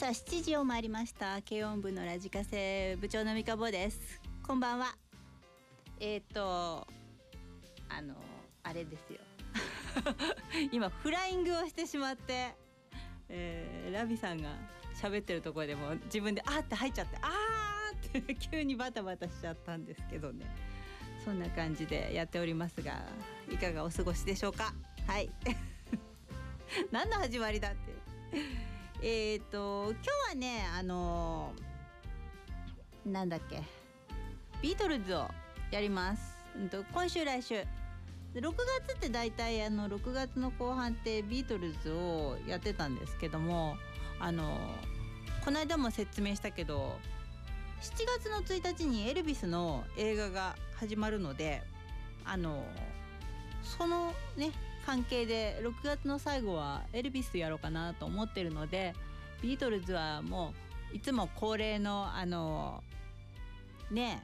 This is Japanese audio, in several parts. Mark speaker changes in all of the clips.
Speaker 1: さあ7時を回りました。軽音部のラジカセ部長の三日坊です。こんばんは。えっ、ー、とあのあれですよ。今フライングをしてしまって、えー、ラビさんが喋ってるところでも自分であーって入っちゃってあーって 急にバタバタしちゃったんですけどね。そんな感じでやっておりますがいかがお過ごしでしょうか？はい。何の始まりだってえっ、ー、と今日はねあのー、なんだっけビートルズをやります、うんと、今週来週。6月って大体あの6月の後半ってビートルズをやってたんですけどもあのこの間も説明したけど7月の1日にエルビスの映画が始まるのであのそのね関係で6月の最後はエルビスやろうかなと思ってるのでビートルズはもういつも恒例のあのね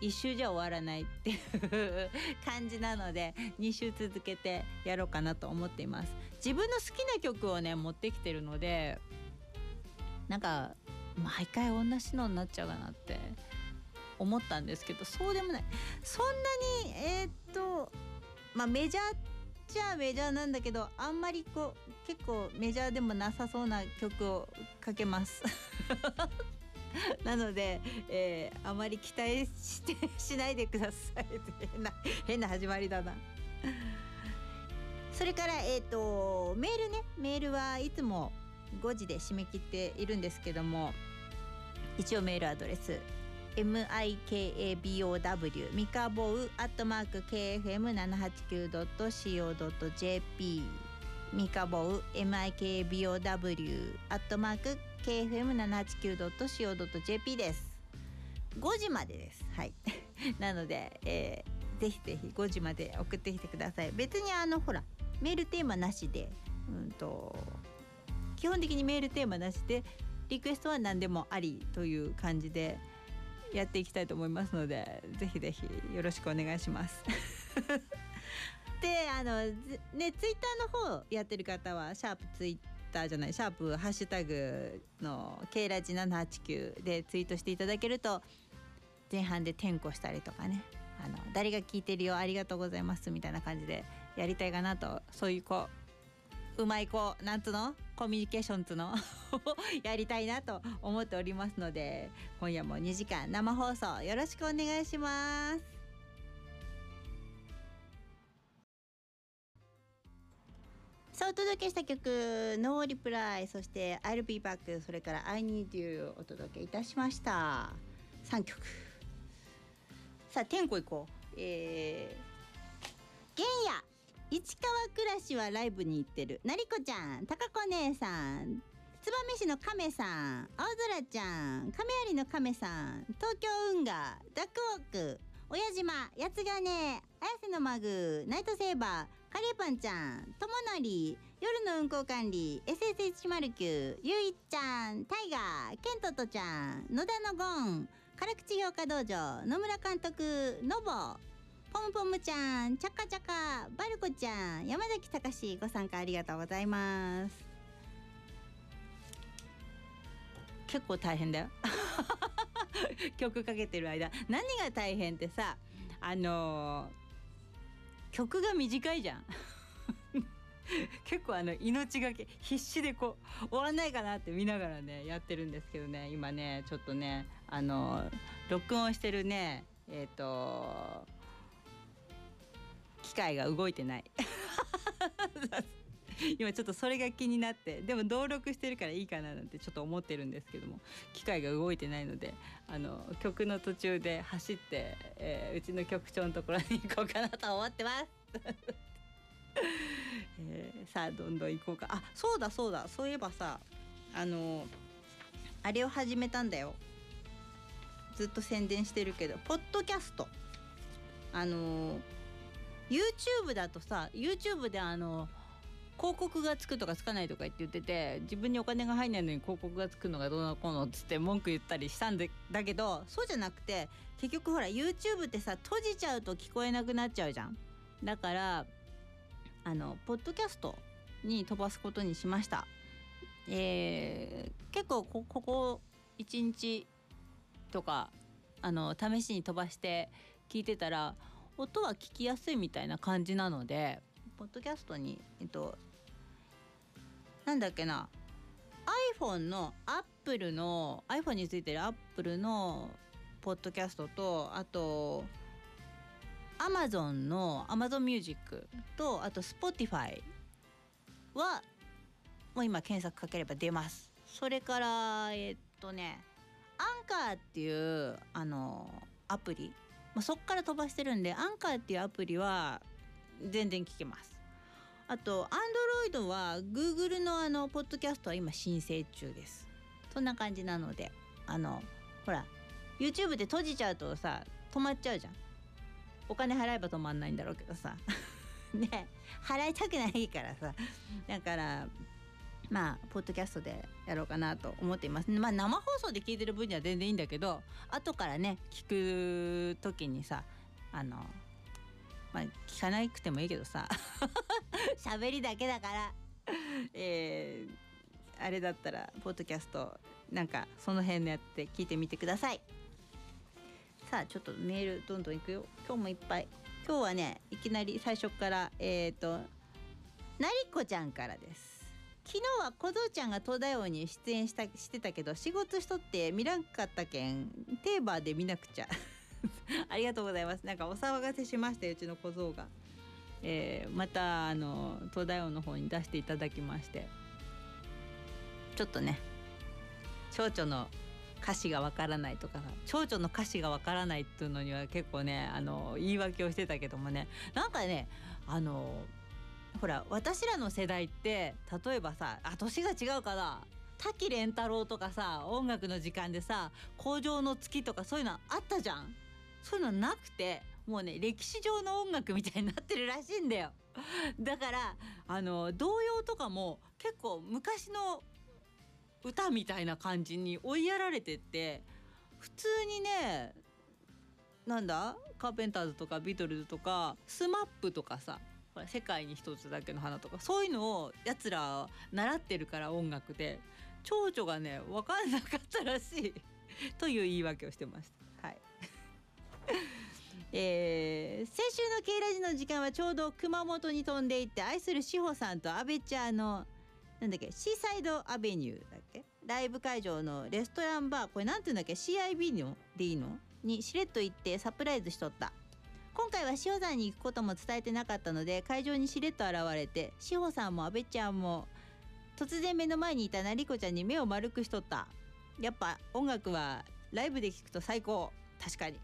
Speaker 1: 一周じゃ終わらないっていう感じなので2週続けてやろうかなと思っています。自分の好きな曲をね持ってきてるのでなんか毎回同じのになっちゃうかなって思ったんですけどそうでもない。そんなにえー、っとまあメジャーちゃメジャーなんだけどあんまりこう結構メジャーでもなさそうな曲をかけます。なので、えー、あまり期待してしないでください変な変な始まりだな。それからえっ、ー、とメールね。メールはいつも5時で締め切っているんですけども一応メールアドレス mikabow ミカボウアットマーク kfm789.co.jp ミカボウ mikabow アットマーク kfm789.co.jp です。5時までです。はい。なので、えー、ぜひぜひ5時まで送ってきてください。別にあのほらメールテーマなしでうんと基本的にメールテーマなしでリクエストは何でもありという感じでやっていきたいと思いますのでぜひぜひよろしくお願いします。であのねツイッターの方やってる方はシャープツイッターじゃないシャープハッシュタグの K ラジ789でツイートしていただけると前半で転校したりとかねあの誰が聞いてるよありがとうございますみたいな感じでやりたいかなとそういう子ううまい子なんつの？コミュニケーションつの？やりたいなと思っておりますので今夜も2時間生放送よろしくお願いします。さあお届けした曲「ノーリプライそして「I'll be back」それから「I need you」お届けいたしました。3曲。さあ天候行こう。えー、原野市川暮らしはライブに行ってる。なりこちゃんたかこ姉さん。燕市の亀さん。青空ちゃん。亀有の亀さん。東京運河ダックウォーク。親島八つ金綾瀬のマグナイトセーバー。カレーパンちゃん。とものり。夜の運行管理。SS109 ゆいちゃん。タイガーケントとちゃん。野田のゴン。辛口評価道場。野村監督のぼポムポムちゃん、チャカチャカ、バルコちゃん、山崎隆ご参加ありがとうございます。結構大変だよ。曲かけてる間、何が大変ってさ、あのー、曲が短いじゃん。結構あの命がけ必死でこう終わらないかなって見ながらねやってるんですけどね今ねちょっとねあの録音してるねえっ、ー、と機械が動いてない。今ちょっとそれが気になってでも登録してるからいいかななんてちょっと思ってるんですけども機械が動いてないのであの曲の途中で走って、えー、うちの局長のところに行こうかなと思ってます。えー、さあどんどん行こうか。あそうだそうだ。そういえばさあのあれを始めたんだよ。ずっと宣伝してるけどポッドキャスト。あの YouTube だとさ YouTube であの広告がつくとかつかないとか言って言ってて自分にお金が入んないのに広告がつくのがどうのこうのっつって文句言ったりしたんだけどそうじゃなくて結局ほら YouTube ってさ閉じちゃうと聞こえなくなっちゃうじゃん。だからあのポッドキャストに飛ばすことにしました。えー、結構こここ1日とかあの試しに飛ばして聞いてたら音は聞きやすいみたいな感じなのでポッドキャストにえっとなんだっけな iPhone の Apple の iPhone についてる Apple のポッドキャストとあと Amazon の Amazon Music とあと Spotify はもう今検索かければ出ます。それからえっとねアンカーっていうあのアプリ、まあ、そっから飛ばしてるんでアンカーっていうアプリは全然聞けます。あと Android は Google のあのポッドキャストは今申請中です。そんな感じなのであのほら YouTube で閉じちゃうとさ止まっちゃうじゃん。お金払えば止まんないんだろうけどさ。ね払いたくないからさ。だからまあポッドキャストでやろうかなと思っています。まあ生放送で聞いてる分には全然いいんだけど後からね聞く時にさあのまあ聞かなくてもいいけどさ 喋りだけだからえー、あれだったらポッドキャストなんかその辺のやって聞いてみてください。さあちょっとメールどんどんいくよ。今日もいっぱい。今日はねいきなり最初からえっ、ー、となりこちゃんからです。昨日は小僧ちゃんが東大王に出演したしてたけど仕事しとって見らんかったけんテーマで見なくちゃ。ありがとうございます。なんかお騒がせしましたうちの小僧が、えー、またあの東大王の方に出していただきまして。ちょっとね蝶々の歌詞がわからないとか蝶々の歌詞がわからないっていうのには結構ねあの言い訳をしてたけどもね。なんかねあのほら私らの世代って例えばさあ年が違うかな滝蓮太郎とかさ音楽の時間でさ「工場の月」とかそういうのあったじゃん。そういうのなくてもうね歴史上の音楽みたいになってるらしいんだよ。だからあの童謡とかも結構昔の歌みたいな感じに追いやられてって普通にねなんだカーペンターズとかビートルズとかスマップとかさ世界に一つだけの花とかそういうのをやつら習ってるから音楽で。蝶々がね分かんなかったらしい。という言い訳をしてました。はい。えー、先週の K ラジの時間はちょうど熊本に飛んでいって愛する志保さんと阿部ちゃんのなんだっけシーサイドアベニューだっけ？ライブ会場のレストランバー。これなんていうんだっけ？CIB のでいいの？にしれっと行ってサプライズしとった。今回は塩山に行くことも伝えてなかったので会場にしれっと現れて志保さんも阿部ちゃんも突然目の前にいたなりこちゃんに目を丸くしとった。やっぱ音楽はライブで聴くと最高。確かに。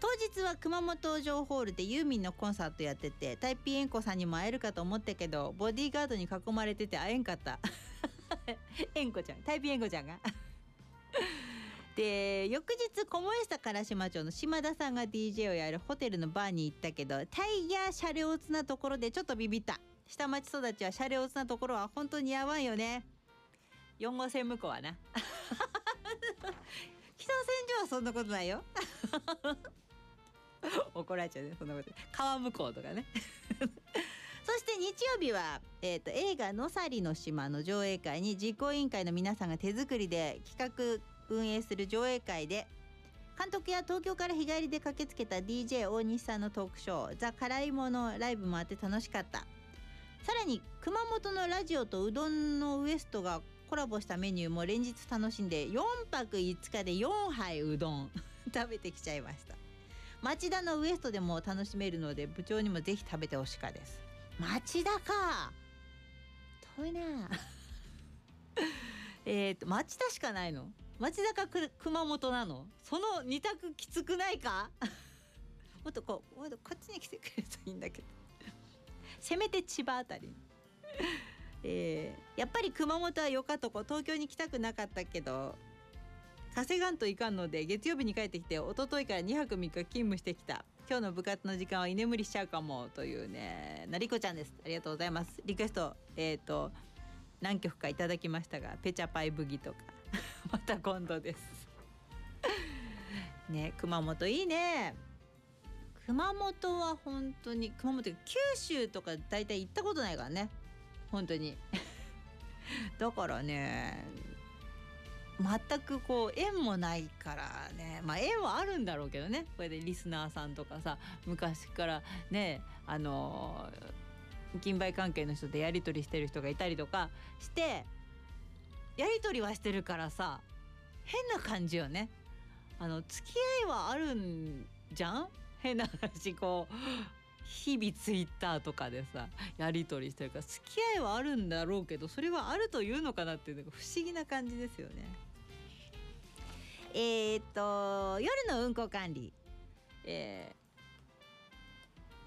Speaker 1: 当日は熊本城ホールでユーミンのコンサートやっててタイピーエンコさんにも会えるかと思ったけどボディーガードに囲まれてて会えんかった。エンコちゃんタイピーエンコちゃんが。で翌日小萌下から島町の島田さんが DJ をやるホテルのバーに行ったけどタイヤシャレオツなところでちょっとビビった。下町育ちはシャレオツなところは本当にやばいよね。4号線向こうはな。北千住はそんなことないよ。怒られちゃうねそんなこと。川向こうとかね。そして日曜日は、えーと、映画「のさりの島」の上映会に実行委員会の皆さんが手作りで企画運営する上映会で監督や東京から日帰りで駆けつけた DJ 大西さんのトークショー「ザ・辛いものライブ」もあって楽しかった。さらに熊本のラジオとうどんのウエストがコラボしたメニューも連日楽しんで4泊5日で4杯うどん 食べてきちゃいました。町田のウエストでも楽しめるので部長にもぜひ食べてほしかです。町田か。遠いな。えっと町田しかないの？町田か熊本なの？その二択きつくないか？もっとこうもっとこっちに来てくれるといいんだけど。せめて千葉あたり。えー、やっぱり熊本はよかとこ東京に来たくなかったけど稼がんといかんので月曜日に帰ってきて一昨日から2泊3日勤務してきた。今日の部活の時間は居眠りしちゃうかもというねなりこちゃんです。ありがとうございます。リクエストえっ、ー、と何曲かいただきましたがペチャパイブギとか。また今度です。ね熊本いいね。熊本は本当に熊本九州とか大体行ったことないからね。本当に。だからね全くこう縁もないからね。まあ縁はあるんだろうけどね。これでリスナーさんとかさ昔からねあの金売関係の人でやり取りしてる人がいたりとかしてやり取りはしてるからさ変な感じよね。あの付き合いはあるんじゃん？変な話こう日々ツイッターとかでさやり取りしてるから付き合いはあるんだろうけどそれはあるというのかなっていうのが不思議な感じですよね。えー、っと夜の運行管理、え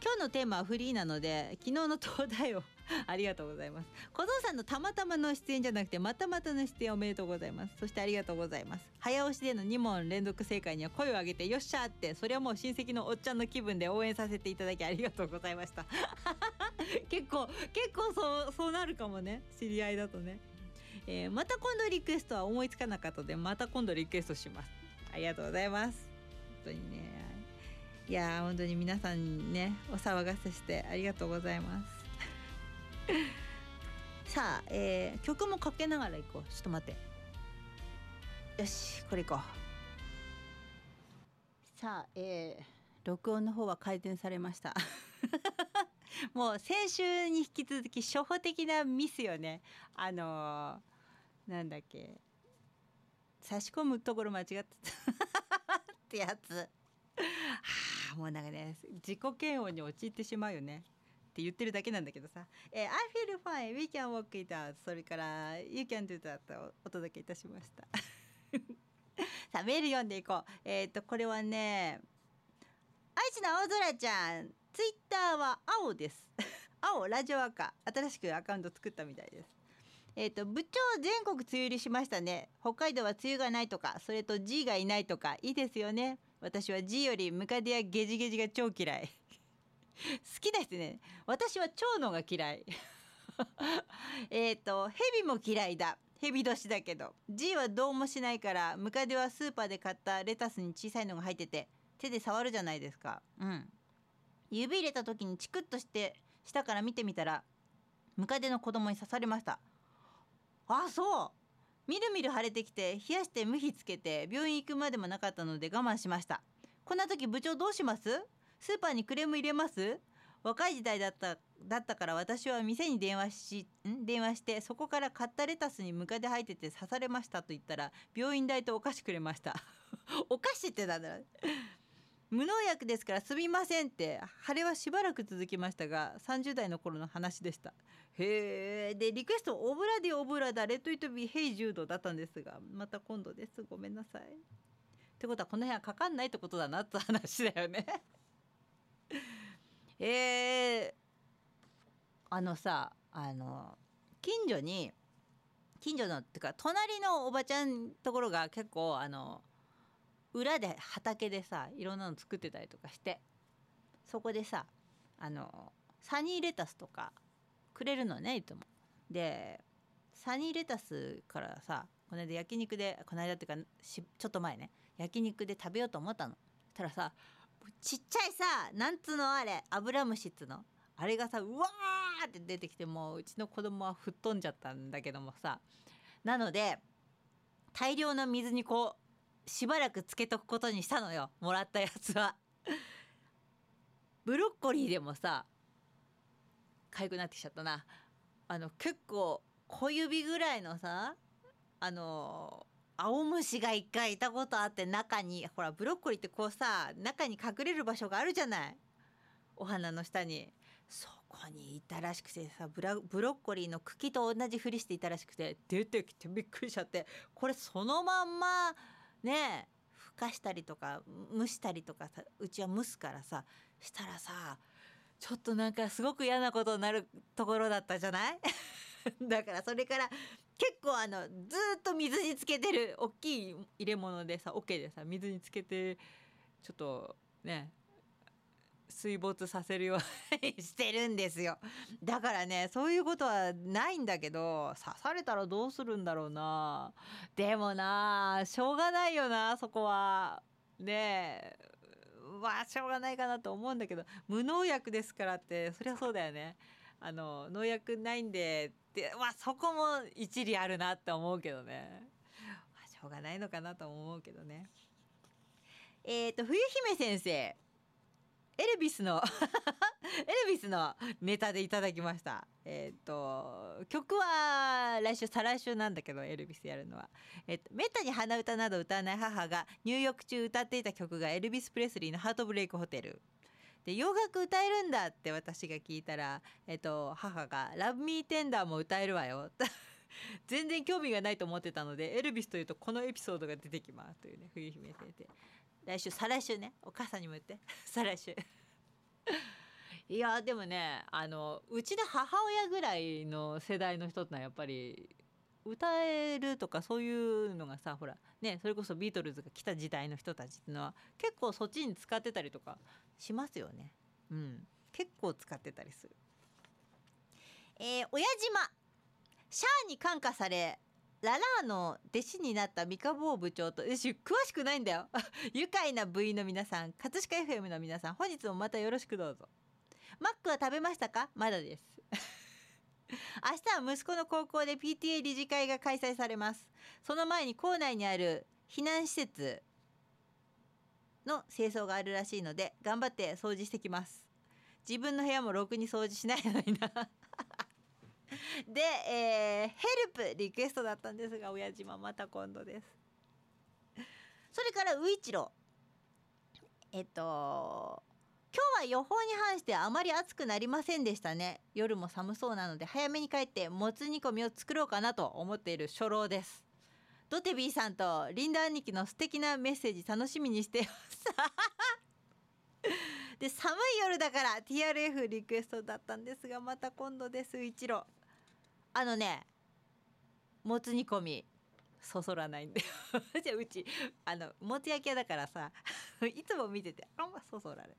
Speaker 1: ー、今日のテーマはフリーなので昨日の東大を ありがとうございます。小僧さんのたまたまの出演じゃなくてまたまたの出演おめでとうございます。そしてありがとうございます。早押しでの2問連続正解には声を上げてよっしゃってそれはもう親戚のおっちゃんの気分で応援させていただきありがとうございました。結構結構そうそうなるかもね。知り合いだとね、えー、また今度リクエストは思いつかなかったのでまた今度リクエストします。ありがとうございます。本当にね。いや本当に皆さんねお騒がせしてありがとうございます。さあ、えー、曲もかけながら行こう。ちょっと待って。よしこれ行こう。さあえー、録音の方は改善されました。もう先週に引き続き初歩的なミスよね。あのー、なんだっけ。差し込むところ間違ってた。ってやつ。はあもうなんかね自己嫌悪に陥ってしまうよね。って言ってるだけなんだけどさ「えー、I feel fine. We can walk it out」それから「You can do that」をお届けいたしました。さあメール読んでいこう。えっ、ー、とこれはね愛知の青空ちゃん。ツイッターは青です。青ラジオ赤。新しくアカウント作ったみたいです。えーと、部長全国梅雨入りしましたね。北海道は梅雨がないとかそれと G がいないとかいいですよね。私は G よりムカデやゲジゲジが超嫌い。好きですね。私は蝶野が嫌い。えっと蛇も嫌いだ。蛇年だけど。G はどうもしないからムカデはスーパーで買ったレタスに小さいのが入ってて手で触るじゃないですか。うん。指入れた時にチクッとして下から見てみたらムカデの子供に刺されました。あそう。みるみる腫れてきて冷やして無比つけて病院行くまでもなかったので我慢しました。こんな時部長どうします？スーパーにクレーム入れます？若い時代だっただったから私は店に電話しん？電話してそこから買ったレタスにムカデ入ってて刺されましたと言ったら病院代とお菓子くれました。お菓子ってなんだろう無農薬ですからすみませんって腫れはしばらく続きましたが30代の頃の話でした。へえでリクエスト Ob-La-Di Ob-La-Da Let It Be Hey Jude だったんですがまた今度です。ごめんなさい。ってことはこの辺はかかんないってことだなって話だよね。えー、あのさあの近所に近所のっていうか隣のおばちゃんところが結構あの裏で畑でさいろんなの作ってたりとかしてそこでさあのサニーレタスとかくれるのねいつも。でサニーレタスからさこの間焼肉でこの間っていうかちょっと前ね焼肉で食べようと思ったの。たらさちっちゃいさなんつうのあれ？アブラムシっつの？あれがさうわーって出てきてもううちの子供は吹っ飛んじゃったんだけどもさ。なので大量の水にこうしばらくつけとくことにしたのよ。もらったやつは。ブロッコリーでもさ痒くなってきちゃったな。あの結構小指ぐらいのさあの青虫が一回いたことあって中にほらブロッコリーってこうさ中に隠れる場所があるじゃない？お花の下に。そこにいたらしくてさブラブロッコリーの茎と同じふりしていたらしくて。出てきてびっくりしちゃって。これそのまんまねふかしたりとか蒸したりとかさうちは蒸すからさしたらさちょっとなんかすごく嫌なことになるところだったじゃない？だからそれから結構あのずっと水につけてる大きい入れ物でさ桶でさ水につけてちょっとね水没させるようにしてるんですよ。だからねそういうことはないんだけど刺されたらどうするんだろうな。でもなしょうがないよなそこは。ねえまあしょうがないかなと思うんだけど無農薬ですからってそりゃそうだよね。あの農薬ないんでってまあそこも一理あるなって思うけどね、まあ、しょうがないのかなと思うけどね。えっ、ー、と冬姫先生エルビスの エルビスのネタでいただきました。えっ、ー、と曲は来週再来週なんだけどエルビスやるのは。えっ、ー、とめったに鼻歌など歌わない母が入浴中歌っていた曲がエルビス・プレスリーの「ハートブレイクホテル」で洋楽歌えるんだって私が聞いたら、えっと、母が「ラブミーテンダーも歌えるわよ」全然興味がないと思ってたのでエルビスというとこのエピソードが出てきますというね冬姫先生。来週再来週ね。お母さんにも言って。再来週。いやでもねあのうちの母親ぐらいの世代の人ってのはやっぱり歌えるとかそういうのがさほらねそれこそビートルズが来た時代の人たちっていうのは結構そっちに使ってたりとかしますよね。うん、結構使ってたりする。えー、親島。シャアに感化されララーの弟子になった三日坊部長と詳しくないんだよ。愉快な部員の皆さん葛飾 FM の皆さん本日もまたよろしくどうぞ。マックは食べましたか？まだです。明日は息子の高校で PTA 理事会が開催されます。その前に校内にある避難施設の清掃があるらしいので頑張って掃除してきます。自分の部屋もろくに掃除しないのにな。で、えー、ヘルプリクエストだったんですが親島また今度です。それからウイチロえっと今日は予報に反してあまり暑くなりませんでしたね。夜も寒そうなので早めに帰ってもつ煮込みを作ろうかなと思っている初老です。ドテビーさんとリンダ兄貴の素敵なメッセージ楽しみにしてます。で寒い夜だから TRF リクエストだったんですがまた今度です。一郎。あのねもつ煮込みそそらないんで じゃあうちあのもつ焼き屋だからさ いつも見ててあんまそそられ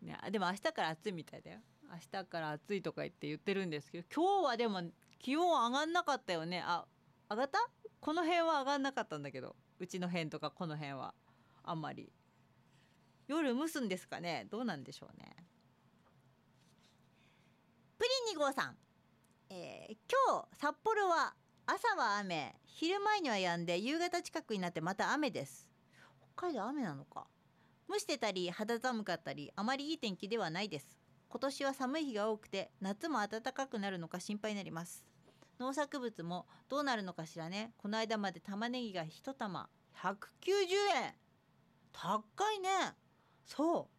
Speaker 1: ね、でも明日から暑いみたいだよ。明日から暑いとか言って言ってるんですけど今日はでも気温上がんなかったよね。あ上がった？この辺は上がんなかったんだけどうちの辺とかこの辺は。あんまり。夜蒸すんですかね？どうなんでしょうね。プリン2号さん、えー、今日札幌は朝は雨昼前には止んで夕方近くになってまた雨です。北海道雨なのか。蒸してたり肌寒かったりあまりいい天気ではないです。今年は寒い日が多くて夏も暖かくなるのか心配になります。農作物もどうなるのかしらね。この間まで玉ねぎが1玉190円。高いね。そう。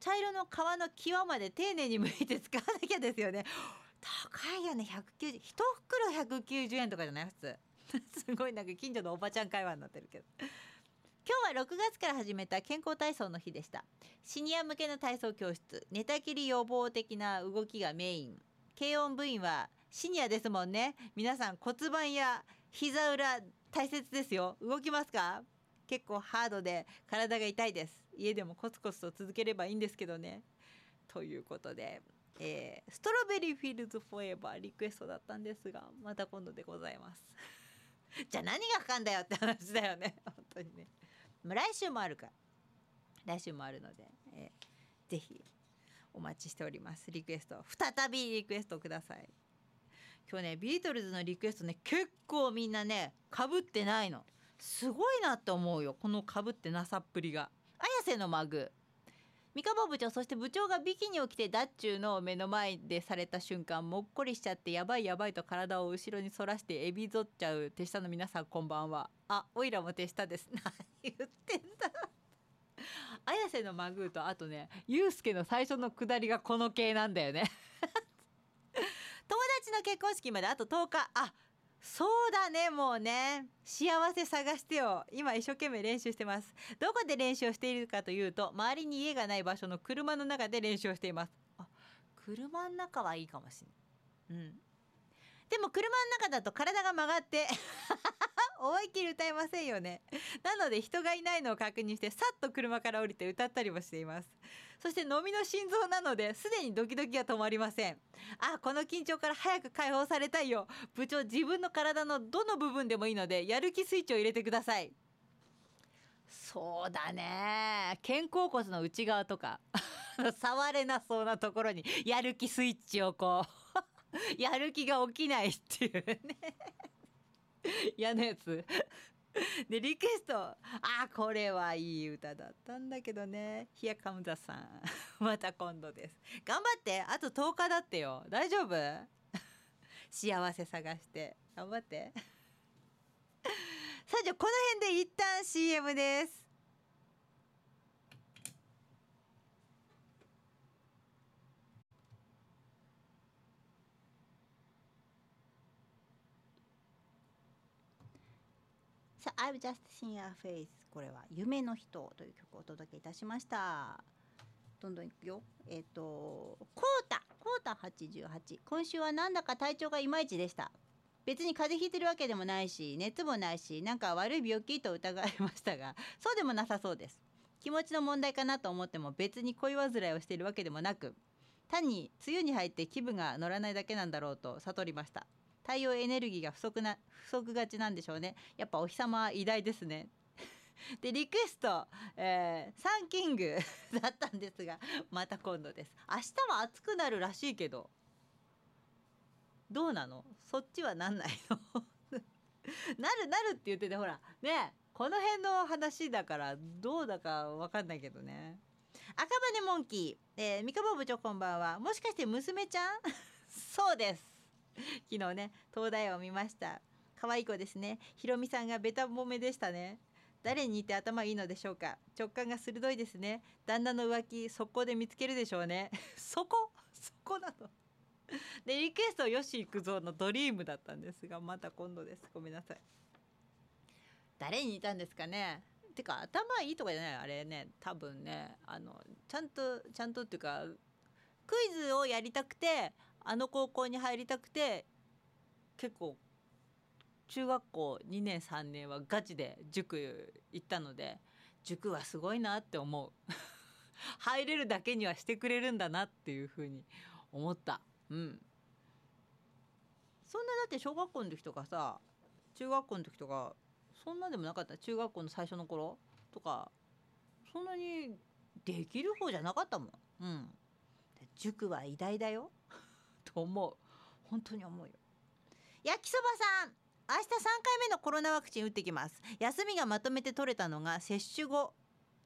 Speaker 1: 茶色の皮の際まで丁寧に剥いて使わなきゃですよね。高いよね。190 1袋190円とかじゃない？普通。すごいなんか近所のおばちゃん会話になってるけど。今日は6月から始めた健康体操の日でした。シニア向けの体操教室。寝たきり予防的な動きがメイン。軽音部員はシニアですもんね。皆さん骨盤や膝裏大切ですよ。動きますか？結構ハードで体が痛いです。家でもコツコツと続ければいいんですけどね。ということで、えー、 Strawberry Fields Forever リクエストだったんですがまた今度でございます。じゃあ何がかかんだよって話だよね。本当にね。来週もあるから。来週もあるので、えー、ぜひお待ちしております。リクエスト再びリクエストください。今日ねビートルズのリクエストね結構みんなねかぶってないの。すごいなって思うよこのかぶってなさっぷりが。綾瀬のマグ。三河部長そして部長がビキニを着てダッチューの目の前でされた瞬間もっこりしちゃってやばいやばいと体を後ろに反らしてエビぞっちゃう手下の皆さんこんばんは。あおいらも手下です。何言ってんだ。綾瀬のマグーとあとねユうスケの最初の下りがこの系なんだよね。友達の結婚式まであと10日。あそうだねもうね。幸せ探してよ。今一生懸命練習してます。どこで練習をしているかというと周りに家がない場所の車の中で練習をしています。あ車の中はいいかもしれない。うん。でも車の中だと体が曲がって 思いっきり歌えませんよね。なので人がいないのを確認してさっと車から降りて歌ったりもしています。そして飲みの心臓なのですでにドキドキが止まりません。あこの緊張から早く解放されたいよ。部長自分の体のどの部分でもいいのでやる気スイッチを入れてください。そうだね。肩甲骨の内側とか 触れなそうなところにやる気スイッチをこう やる気が起きないっていうね。嫌なやつ。でリクエスト。あこれはいい歌だったんだけどね。ヒアカムザさん。また今度です。頑張って。あと10日だってよ。大丈夫？幸せ探して。頑張って。さあじゃあこの辺で一旦 CM です。さあ、I've just seen a face. これは夢の人という曲をお届けいたしました。どんどんいくよ。えっ、ー、とコータ。コータ88今週はなんだか体調がいまいちでした。別に風邪ひいてるわけでもないし熱もないしなんか悪い病気と疑いましたがそうでもなさそうです。気持ちの問題かなと思っても別に恋煩いをしているわけでもなく単に梅雨に入って気分が乗らないだけなんだろうと悟りました。太陽エネルギーが不足な不足がちなんでしょうね。やっぱお日様は偉大ですね。でリクエスト、えー、サンキング だったんですがまた今度です。明日は暑くなるらしいけどどうなの？そっちはなんないの？なるなるって言っててほらねこの辺の話だからどうだか分かんないけどね。赤羽モンキー、えー、三河部長こんばんは。もしかして娘ちゃん？そうです。昨日ね東大を見ました。可愛い子ですね。ひろみさんがベタ褒めでしたね。誰に似て頭いいのでしょうか。直感が鋭いですね。旦那の浮気速攻で見つけるでしょうね。そこ？そこなの？でリクエスト吉幾三のドリームだったんですがまた今度です。ごめんなさい。誰に似たんですかね。てか頭いいとかじゃない？あれね。多分ねあのちゃんとちゃんとっていうかクイズをやりたくてあの高校に入りたくて結構中学校2年3年はガチで塾行ったので塾はすごいなって思う。入れるだけにはしてくれるんだなっていうふうに思った。うん。そんなだって小学校の時とかさ中学校の時とかそんなでもなかった？中学校の最初の頃？とかそんなにできる方じゃなかったもん。うん。塾は偉大だよ。と思う。本当に思うよ。焼きそばさん明日3回目のコロナワクチン打ってきます。休みがまとめて取れたのが接種後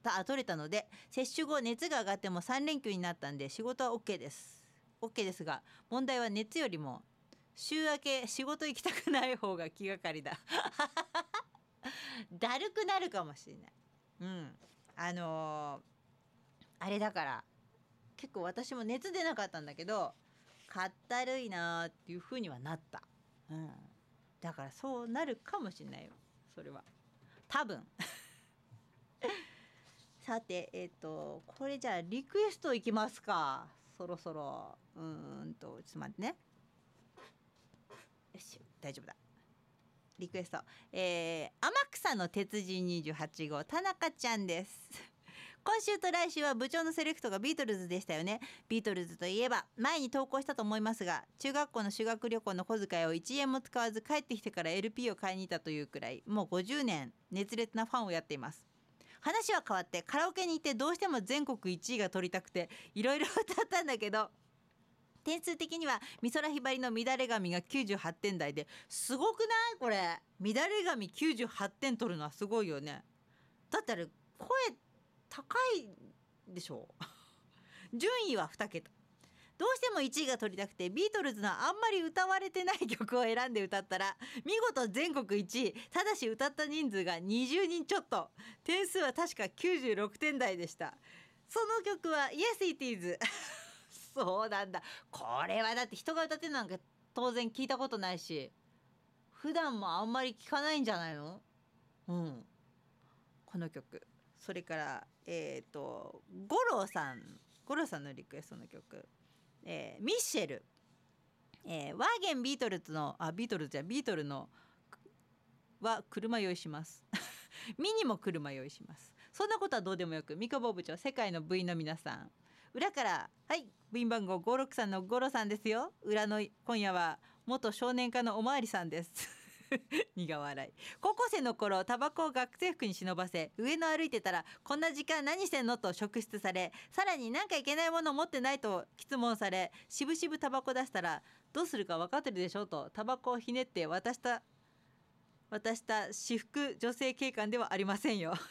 Speaker 1: あ取れたので接種後熱が上がっても3連休になったんで仕事は OK です。OK ですが問題は熱よりも週明け仕事行きたくない方が気がかりだ。だるくなるかもしれない。うん。あのー、あれだから結構私も熱出なかったんだけどかったるいなっていう風にはなった、うん、だからそうなるかもしれないよ。それは。多分。さてえっ、ー、とこれじゃあリクエストいきますか。そろそろ。うんとちょっと待ってね。よし大丈夫だ。リクエスト。えー、天草の鉄人28号田中ちゃんです。今週と来週は部長のセレクトがビートルズでしたよね。ビートルズといえば前に投稿したと思いますが中学校の修学旅行の小遣いを1円も使わず帰ってきてから LP を買いに行ったというくらいもう50年熱烈なファンをやっています。話は変わってカラオケに行ってどうしても全国1位が取りたくていろいろ歌ったんだけど点数的には美空ひばりの乱れ髪が98点台ですごくない？これ。乱れ髪98点取るのはすごいよね。だったら声高いでしょ。う 順位は2桁。どうしても1位が取りたくてビートルズのあんまり歌われてない曲を選んで歌ったら見事全国1位ただし歌った人数が20人ちょっと。点数は確か96点台でした。その曲は Yes It Is そうなんだ。これはだって人が歌ってなんか当然聞いたことないし普段もあんまり聞かないんじゃないの？うん。この曲。それからえっ、ー、と五郎さん五郎さんのリクエストの曲、えー、ミッシェル、えー、ワーゲンビートルズのあビートルズじゃビートルのは車用意します。ミニも車用意します。そんなことはどうでもよく。三河部長世界の部員の皆さん。裏からはい部員番号563の五郎さんですよ。裏の今夜は元少年課のおまわりさんです。苦笑い。高校生の頃タバコを学生服に忍ばせ上野歩いてたらこんな時間何してんの？と職質されさらに何かいけないものを持ってない？と質問されしぶしぶタバコ出したらどうするか分かってるでしょ？とタバコをひねって渡した渡した私服女性警官ではありませんよ。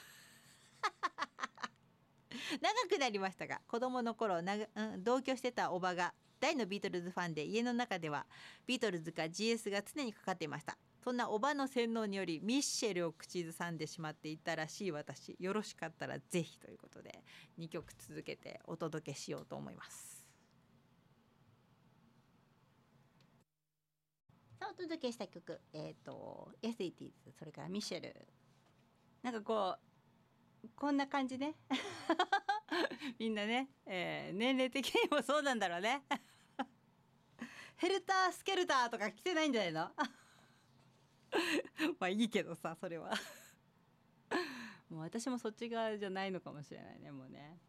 Speaker 1: 長くなりましたが子供の頃な、うん、同居してたおばが大のビートルズファンで家の中ではビートルズか GS が常にかかっていました。そんなおばの洗脳によりミッシェルを口ずさんでしまっていたらしい私。よろしかったらぜひということで2曲続けてお届けしようと思います。さあお届けした曲えっ、ー、と SATs それからミッシェル。なんかこうこんな感じね。みんなね、えー、年齢的にもそうなんだろうね。ヘルタースケルターとか来てないんじゃないの？まあいいけどさそれは。もう私もそっち側じゃないのかもしれないねもうね。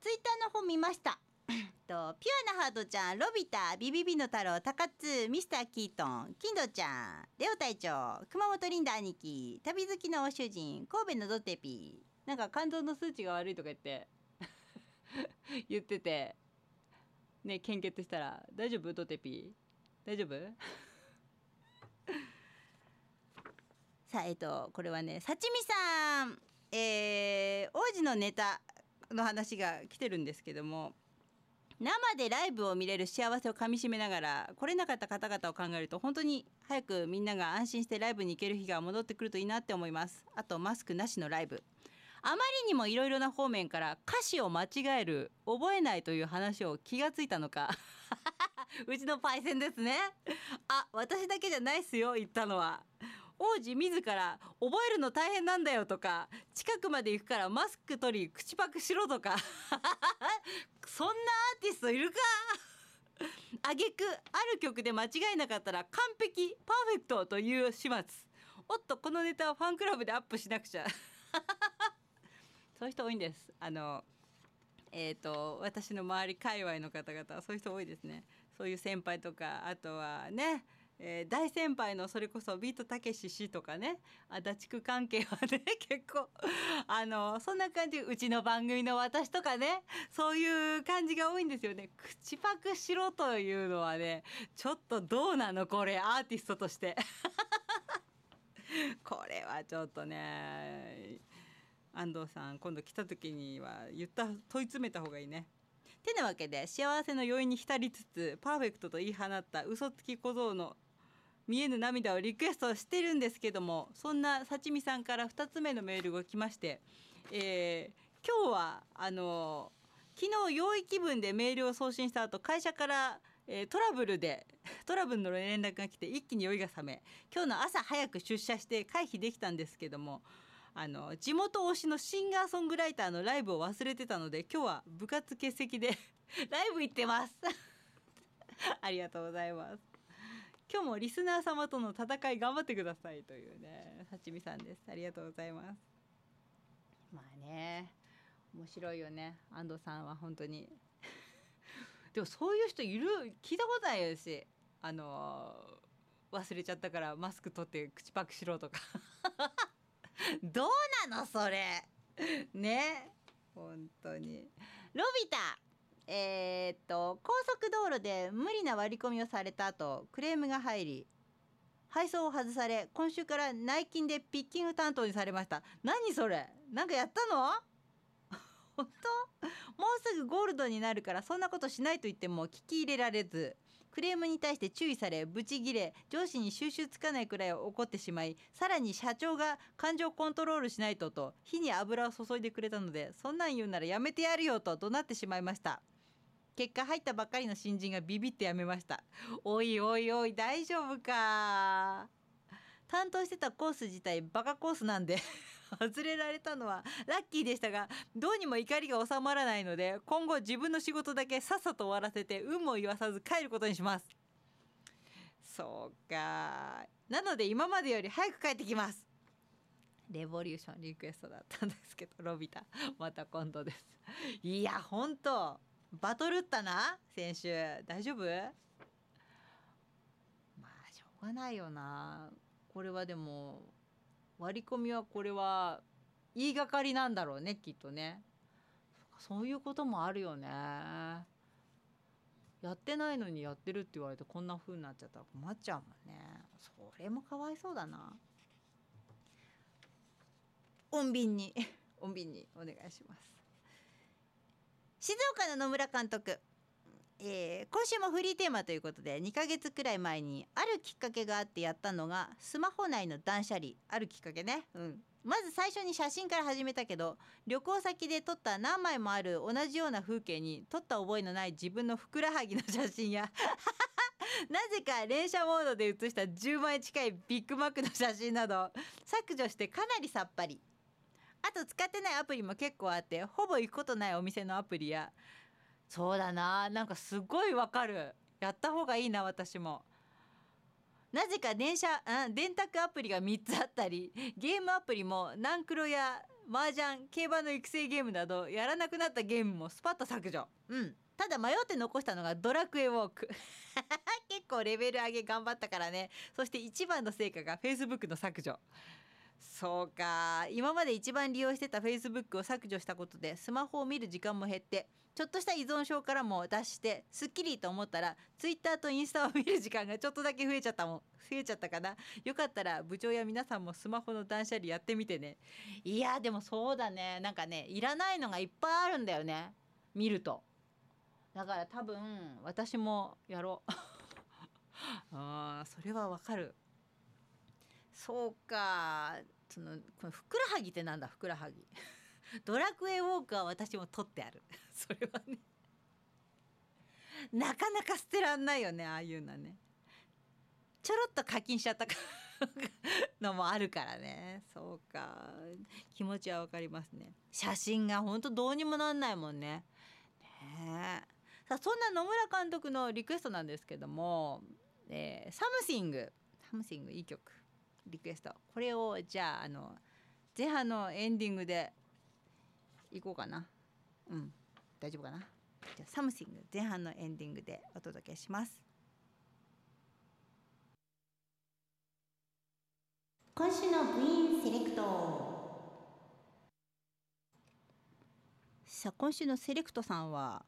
Speaker 1: ツイッターの方見ました。とピュアなハートちゃんロビタビビビの太郎高津ミスターキートン金ドちゃんレオ隊長熊本リンダ兄貴旅好きの主人神戸のドテピー。なんか肝臓の数値が悪いとか言って 言っててね献血したら大丈夫？ドテピー。大丈夫？さあえっとこれはねさちみさん。えー、王子のネタの話が来てるんですけども。生でライブを見れる幸せをかみしめながら来れなかった方々を考えると本当に早くみんなが安心してライブに行ける日が戻ってくるといいなって思います。あとマスクなしのライブ。あまりにもいろいろな方面から歌詞を間違える覚えないという話を気がついたのか。うちのパイセンですね。あ私だけじゃないっすよ言ったのは。王子自ら覚えるの大変なんだよとか近くまで行くからマスク取り口パクしろとか そんなアーティストいるか？あげくある曲で間違えなかったら完璧パーフェクトという始末。おっとこのネタはファンクラブでアップしなくちゃ。そういう人多いんです。あのえーと、私の周り界隈の方々そういう人多いですね。そういう先輩とかあとはねえー、大先輩のそれこそビートたけし氏とかね足立区関係はね 結構あのそんな感じうちの番組の私とかねそういう感じが多いんですよね口パクしろというのはねちょっとどうなのこれアーティストとして これはちょっとね安藤さん今度来た時には言った問い詰めた方がいいね。てなわけで幸せの余韻に浸りつつパーフェクトと言い放った嘘つき小僧の見えぬ涙をリクエストしてるんですけどもそんな幸美さんから2つ目のメールが来まして、えー、今日はあの昨日用意気分でメールを送信した後会社からえー、トラブルで トラブルの連絡が来て一気に酔いが覚め今日の朝早く出社して回避できたんですけどもあの地元推しのシンガーソングライターのライブを忘れてたので今日は部活欠席で ライブ行ってます。ありがとうございます。今日もリスナー様との戦い頑張ってくださいというねさちみさんです。ありがとうございます。まあね面白いよね。安藤さんは本当に。でもそういう人いる聞いたことないですし。あの忘れちゃったからマスク取って口パクしろとか。どうなのそれ。ね。本当に。ロビタ。えー、っと高速道路で無理な割り込みをされた後クレームが入り配送を外され今週から内勤でピッキング担当にされました。何それ？なんかやったの？本当？もうすぐゴールドになるからそんなことしないと言っても聞き入れられずクレームに対して注意されブチギレ上司に収集つかないくらい怒ってしまいさらに社長が感情コントロールしないとと火に油を注いでくれたのでそんなん言うならやめてやるよと怒鳴ってしまいました。結果入ったばっかりの新人がビビってやめました。おいおいおい大丈夫か。担当してたコース自体バカコースなんで 外れられたのはラッキーでしたがどうにも怒りが収まらないので今後自分の仕事だけさっさと終わらせて運も言わさず帰ることにします。そうか。なので今までより早く帰ってきます。レボリューションリクエストだったんですけどロビタ。また今度です。いや本当バトルったな先週。大丈夫？まあしょううがないよな。これはでも割り込みはこれは言いがかりなんだろうねきっとね。そういうこともあるよね。やってないのにやってるって言われてこんな風になっちゃったら困っちゃうもんね。それもかわいそうだな。穏便に 穏便にお願いします。静岡の野村監督。えー、今週もフリーテーマということで2ヶ月くらい前にあるきっかけがあってやったのがスマホ内の断捨離。あるきっかけね、うん、まず最初に写真から始めたけど旅行先で撮った何枚もある同じような風景に撮った覚えのない自分のふくらはぎの写真や なぜか連写モードで写した10枚近いビッグマックの写真など削除してかなりさっぱり。あと使ってないアプリも結構あってほぼ行くことないお店のアプリや。そうだな。なんかすごいわかる。やった方がいいな私も。なぜか電車電卓アプリが3つあったりゲームアプリもナンクロや麻雀競馬の育成ゲームなどやらなくなったゲームもスパッと削除。うん。ただ迷って残したのがドラクエウォーク。結構レベル上げ頑張ったからね。そして一番の成果が Facebook の削除。そうか。今まで一番利用してた Facebook を削除したことでスマホを見る時間も減ってちょっとした依存症からも脱してすっきりと思ったら Twitter とインスタを見る時間がちょっとだけ増えちゃったもん。増えちゃったかな。よかったら部長や皆さんもスマホの断捨離やってみてね。いやでもそうだね。なんかねいらないのがいっぱいあるんだよね。見ると。だから多分私もやろう。あーそれはわかる。そうかそのこのふくらはぎってなんだ？ふくらはぎ。ドラクエウォークは私も取ってある。それはね。なかなか捨てらんないよねああいうのね。ちょろっと課金しちゃったのもあるからね。そうか。気持ちはわかりますね。写真がほんとどうにもなんないもんね。ねさあそんな野村監督のリクエストなんですけども「えー、 Something」「Something」いい曲。リクエスト。これをじゃああの前半のエンディングでいこうかな。うん。大丈夫かな？じゃあ Something 前半のエンディングでお届けします。今週の部員セレクト。さあ今週のセレクトさんは？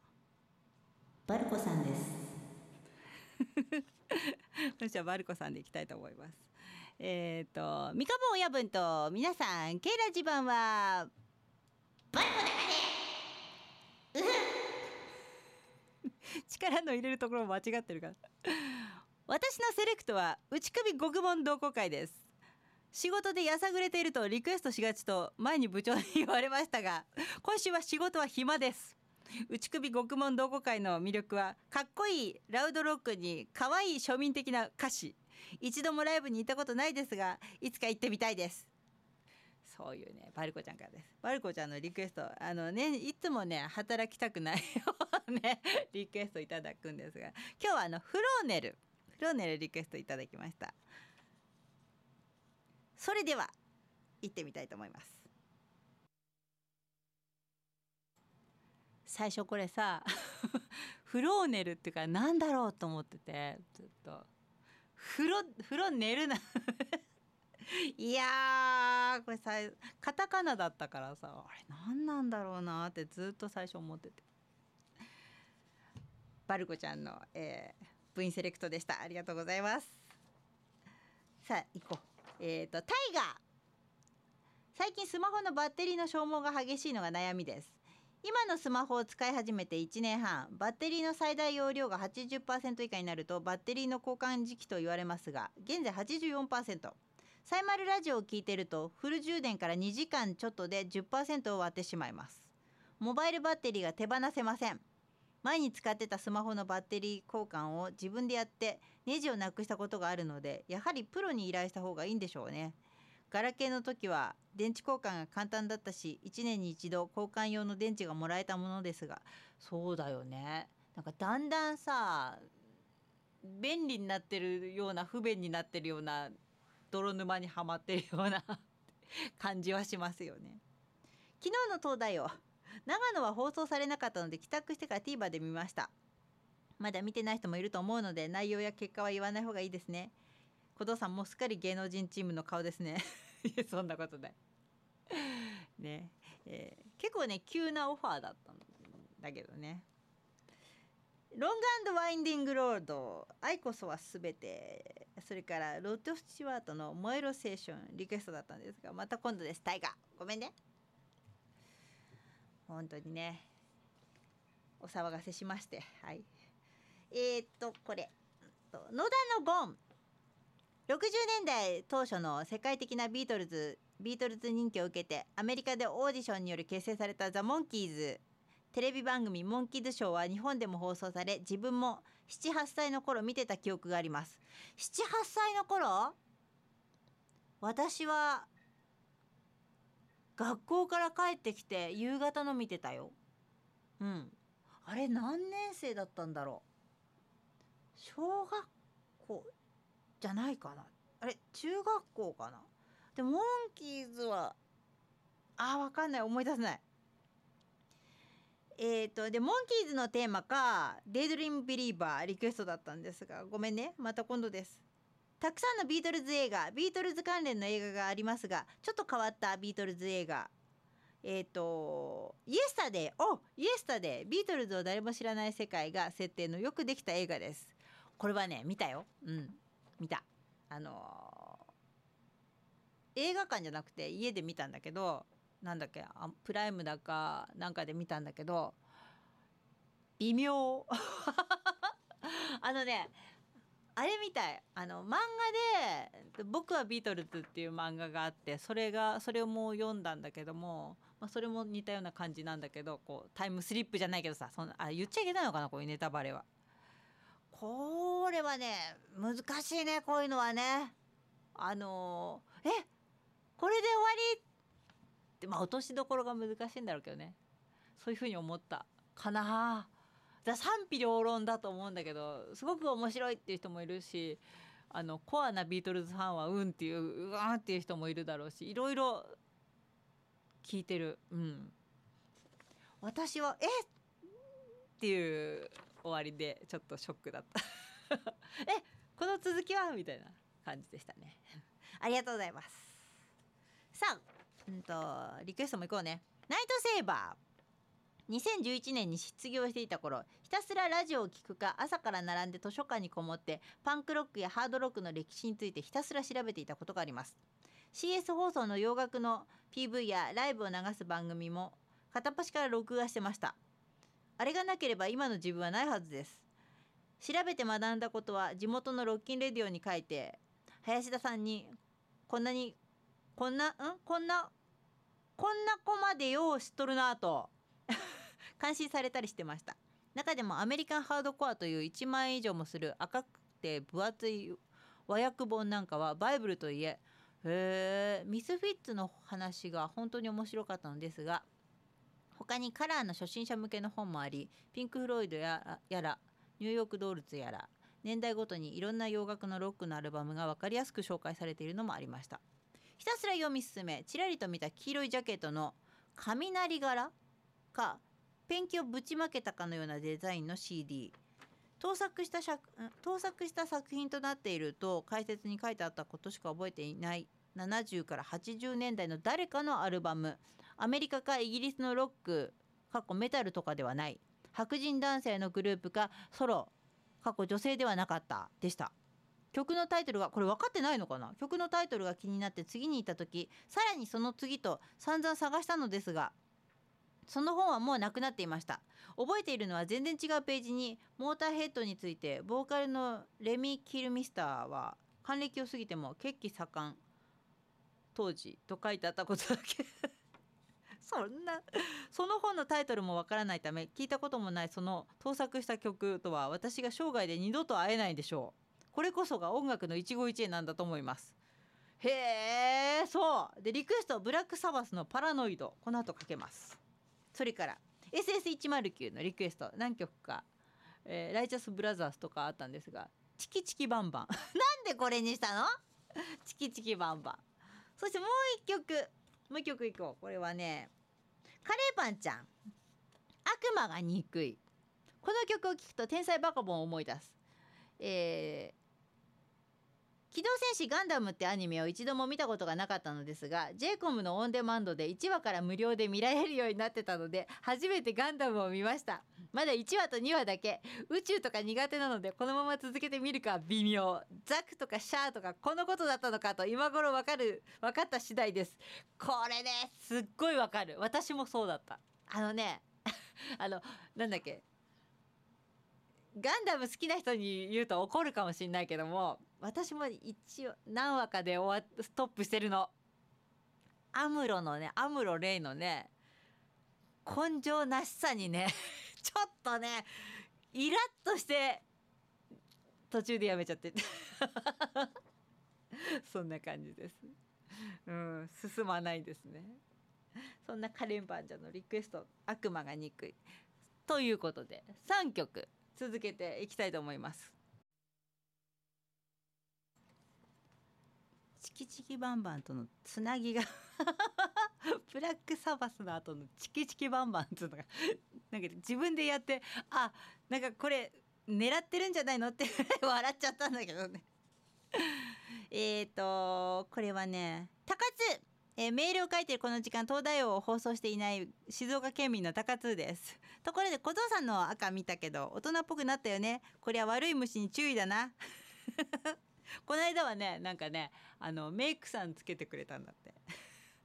Speaker 1: バルコさんです。今週はバルコさんでいきたいと思いますえっ、ー、と三日本親分と皆さんケイラジ版はバルコだね。力の入れるところ間違ってるから。私のセレクトは内首極門同好会です。仕事でやさぐれているとリクエストしがちと前に部長に言われましたが今週は仕事は暇です。内首極門同好会の魅力はかっこいいラウドロックに可愛い庶民的な歌詞。一度もライブに行ったことないですがいつか行ってみたいです。そういうねバルコちゃんからです。バルコちゃんのリクエストあのねいつもね働きたくない ねリクエストいただくんですが今日はあのフローネル。フローネルリクエストいただきました。それでは行ってみたいと思います。最初これさ フローネルっていうかなんだろうと思っててずっと。風呂風呂寝るな。いやこれさカタカナだったからさあれ何なんだろうなってずっと最初思ってて。バルコちゃんの、えー、部員セレクトでした。ありがとうございます。さあ行こう。えっ、ー、とタイガー。最近スマホのバッテリーの消耗が激しいのが悩みです。今のスマホを使い始めて1年半バッテリーの最大容量が80%以下になるとバッテリーの交換時期と言われますが現在84%サイマルラジオを聞いてるとフル充電から2時間ちょっとで10%を割ってしまいます。モバイルバッテリーが手放せません。前に使ってたスマホのバッテリー交換を自分でやってネジをなくしたことがあるのでやはりプロに依頼した方がいいんでしょうね。ガラケーの時は電池交換が簡単だったし1年に一度交換用の電池がもらえたものですがそうだよね。なんかだんだんさ便利になってるような不便になってるような泥沼にはまってるような 感じはしますよね。昨日の東大を長野は放送されなかったので帰宅してから TVer で見ました。まだ見てない人もいると思うので内容や結果は言わない方がいいですね。小藤さんもすっかり芸能人チームの顔ですね。そんなことない。ね、えー結構ね急なオファーだったんだけどね。ロングワインディングロード愛こそはすべてそれからロッド・スチュワートの燃えろ青春リクエストだったんですがまた今度です。タイガー。ごめんね。本当にね。お騒がせしまして。はい。えー、っとこれ。野田のゴン60年代当初の世界的なビートルズビートルズ人気を受けてアメリカでオーディションにより結成されたザ・モンキーズテレビ番組「モンキーズショー」は日本でも放送され自分も78歳の頃見てた記憶があります。78歳の頃私は学校から帰ってきて夕方の見てたよ。うん。あれ何年生だったんだろう。小学校じゃないかな。あれ中学校かな？でモンキーズはあーわかんない。思い出せない。えー、とでモンキーズのテーマか「デイドリームビリーバー」リクエストだったんですがごめんね。また今度です。たくさんのビートルズ映画ビートルズ関連の映画がありますがちょっと変わったビートルズ映画。えっ、とイエスタデーおイエスタデービートルズを誰も知らない世界が設定のよくできた映画です。これはね見たよ。うん。見た。あのー映画館じゃなくて家で見たんだけどなんだっけあプライムだかなんかで見たんだけど微妙。あのねあれみたい。あの漫画で「僕はビートルズ」っていう漫画があってそれがそれをもう読んだんだけども、まあ、それも似たような感じなんだけどこうタイムスリップじゃないけどさそんなあ言っちゃいけないのかなこういうネタバレは。これはね難しいねこういうのはね。あのーえこれで終わり？ってまあ落としどころが難しいんだろうけどね。そういうふうに思った。かなだ賛否両論だと思うんだけどすごく面白いっていう人もいるしあのコアなビートルズファンはうんっていううわーっていう人もいるだろうしいろいろ聞いてる。うん。私はえ？っていう終わりでちょっとショックだった。えこの続きはみたいな感じでしたね。ありがとうございます。さあ、うんと、リクエストもいこうね。ナイトセーバー。2011年に失業していた頃ひたすらラジオを聴くか朝から並んで図書館にこもってパンクロックやハードロックの歴史についてひたすら調べていたことがあります。CS 放送の洋楽の PV やライブを流す番組も片っ端から録画してました。あれがなければ今の自分はないはずです。調べて学んだことは地元のロッキンレディオに書いて林田さんにこんなにこんなん？こんなこんな子までよう知っとるなと 感心されたりしてました。中でもアメリカンハードコアという1万円以上もする赤くて分厚い和訳本なんかはバイブルといえへえミスフィッツの話が本当に面白かったのですが他にカラーの初心者向けの本もありピンク・フロイドやらニューヨーク・ドールツやら年代ごとにいろんな洋楽のロックのアルバムが分かりやすく紹介されているのもありました。ひたすら読み進めちらりと見た黄色いジャケットの雷柄かペンキをぶちまけたかのようなデザインの CD 盗作した盗作した作品となっていると解説に書いてあったことしか覚えていない70から80年代の誰かのアルバム。アメリカかイギリスのロック過去メタルとかではない白人男性のグループかソロ過去女性ではなかったでした。曲のタイトルがこれ分かってないのかな？曲のタイトルが気になって次に行った時さらにその次と散々探したのですがその本はもうなくなっていました。覚えているのは全然違うページにモーターヘッドについてボーカルのレミ・キルミスターは還暦を過ぎても血気盛ん。当時と書いてあったことだけ。そんな。その本のタイトルもわからないため聞いたこともないその盗作した曲とは私が生涯で二度と会えないでしょう。これこそが音楽の一期一会なんだと思います。へえそう。でリクエストブラックサバスのパラノイド。この後かけます。それから SS109 のリクエスト何曲か、えーライチャスブラザーズとかあったんですがチキチキバンバン。なんでこれにしたの？チキチキバンバン。そしてもう一曲。もう一曲いこう。これはねカレーパンちゃん。悪魔が憎い。この曲を聴くと天才バカボンを思い出す。えー機動戦士ガンダムってアニメを一度も見たことがなかったのですが j コムのオンデマンドで1話から無料で見られるようになってたので初めてガンダムを見ました。まだ1話と2話だけ。宇宙とか苦手なのでこのまま続けてみるか微妙。ザクとかシャアとかこのことだったのかと今頃わかる分かった次第です。これねすっごいわかる。私もそうだった。あのね あのなんだっけ。ガンダム好きな人に言うと怒るかもしれないけども私も一応何話かで終わストップしてるの。アムロのねアムロレイのね根性なしさにね。ちょっとねイラッとして途中でやめちゃって。そんな感じです。うん進まないですね。そんなカレンバンジャのリクエスト悪魔が憎い。ということで3曲続けていきたいと思います。チキチキバンバンとのつなぎが ブラックサバスの後のチキチキバンバンっていうのがなんか自分でやってあなんかこれ狙ってるんじゃないのって 笑っちゃったんだけどね。えっとこれはね高津えー、メールを書いてるこの時間東大王を放送していない静岡県民の高津です。ところで小僧さんの赤見たけど大人っぽくなったよね。これは悪い虫に注意だな。この間はねなんかねあのメイクさんつけてくれたんだって。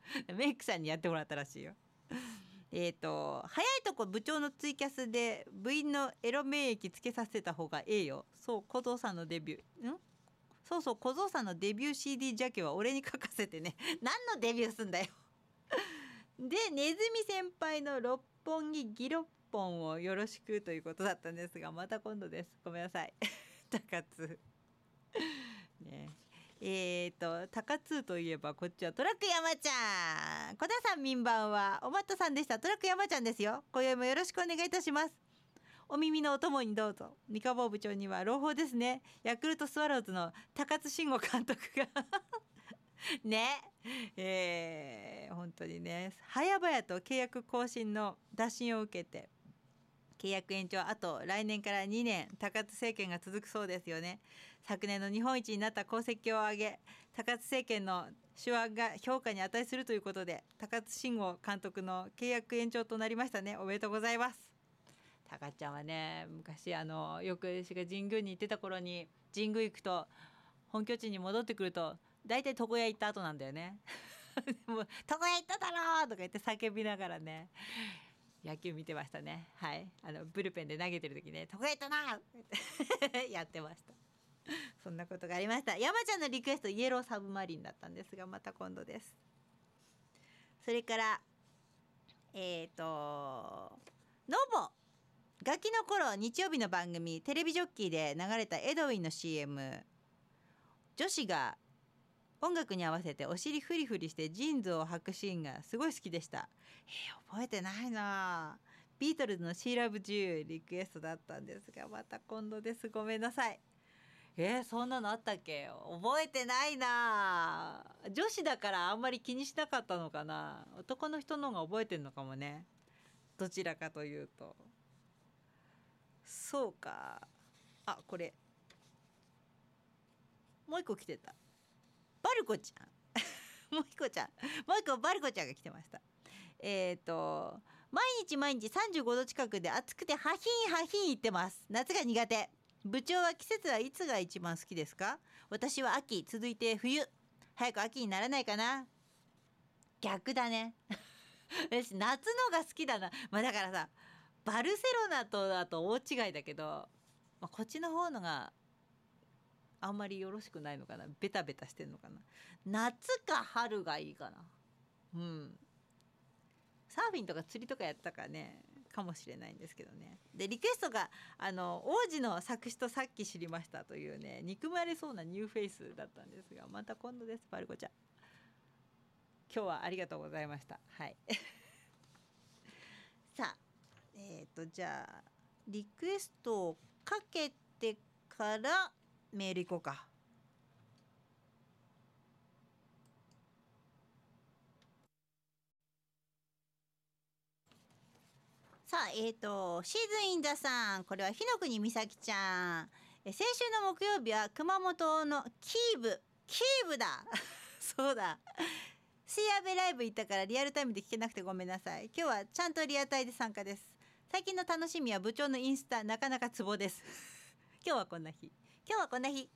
Speaker 1: メイクさんにやってもらったらしいよ。えっ、と早いとこ部長のツイキャスで部員のエロ免疫つけさせた方がええよ。そう小僧さんのデビュー。ん？そうそう小僧さんのデビュー CD ジャケは俺に書かせてね。何のデビューすんだよ。でネズミ先輩の六本木ギロッポンをよろしくということだったんですがまた今度です。ごめんなさい。高津。ね。えーと高津といえばこっちはトラック山ちゃん。小田さん民番は。おまっとさんでした。トラック山ちゃんですよ。今宵もよろしくお願いいたします。お耳のお供にどうぞ。三河部長には朗報ですね。ヤクルトスワローズの高津慎吾監督が。ね。えー、本当にね。早々と契約更新の打診を受けて。契約延長あと来年から2年高津政権が続くそうですよね昨年の日本一になった功績を挙げ高津政権の手腕が評価に値するということで高津慎吾監督の契約延長となりましたねおめでとうございますたかちゃんはね昔あのよく私が神宮に行ってた頃に神宮行くと本拠地に戻ってくると大体床屋行った後なんだよね。もう床屋行っただろ!」とか言って叫びながらね野球見てましたね。はい。あのブルペンで投げてる時ね「床屋行ったな!」やってました。そんなことがありました。山ちゃんのリクエスト Yellow Submarine だったんですがまた今度です。それからえっ、ー、とノボ。ガキの頃日曜日の番組テレビジョッキーで流れたエドウィンの CM 女子が音楽に合わせてお尻フリフリしてジーンズを履くシーンがすごい好きでした。えー、覚えてないな。ビートルズの「シーラブジュー」リクエストだったんですがまた今度です。ごめんなさい。えー、そんなのあったっけ？覚えてないな。女子だからあんまり気にしなかったのかな。男の人の方が覚えてんのかもね。どちらかというと。そうか。あこれ。もう一個来てた。バルコちゃん。もう一個ちゃん。もう一個バルコちゃんが来てました。えっ、ー、と毎日毎日35度近くで暑くてハヒンハヒン言ってます。夏が苦手。部長は季節はいつが一番好きですか？私は秋続いて冬。早く秋にならないかな。逆だね。私夏のが好きだな。まあだからさバルセロナとだと大違いだけど、まあ、こっちの方のがあんまりよろしくないのかな。ベタベタしてんのかな。夏か春がいいかな。うん。サーフィンとか釣りとかやったかね。かもしれないんですけどね。でリクエストがあの王子の作詞とさっき知りましたというね憎まれそうなニューフェイスだったんですがまた今度です。パルコちゃん。今日はありがとうございました。はい。さあえっ、ー、とじゃあリクエストをかけてからメールいこうか。さあ、えっ、ー、と、シーズンインザさん、これは日の国美咲ちゃん。え先週の木曜日は熊本のキーブキーブだ。そうだ。シーアベライブ行ったからリアルタイムで聞けなくてごめんなさい。今日はちゃんとリアタイで参加です。最近の楽しみは部長のインスタなかなかツボです。今日はこんな日。今日はこんな日。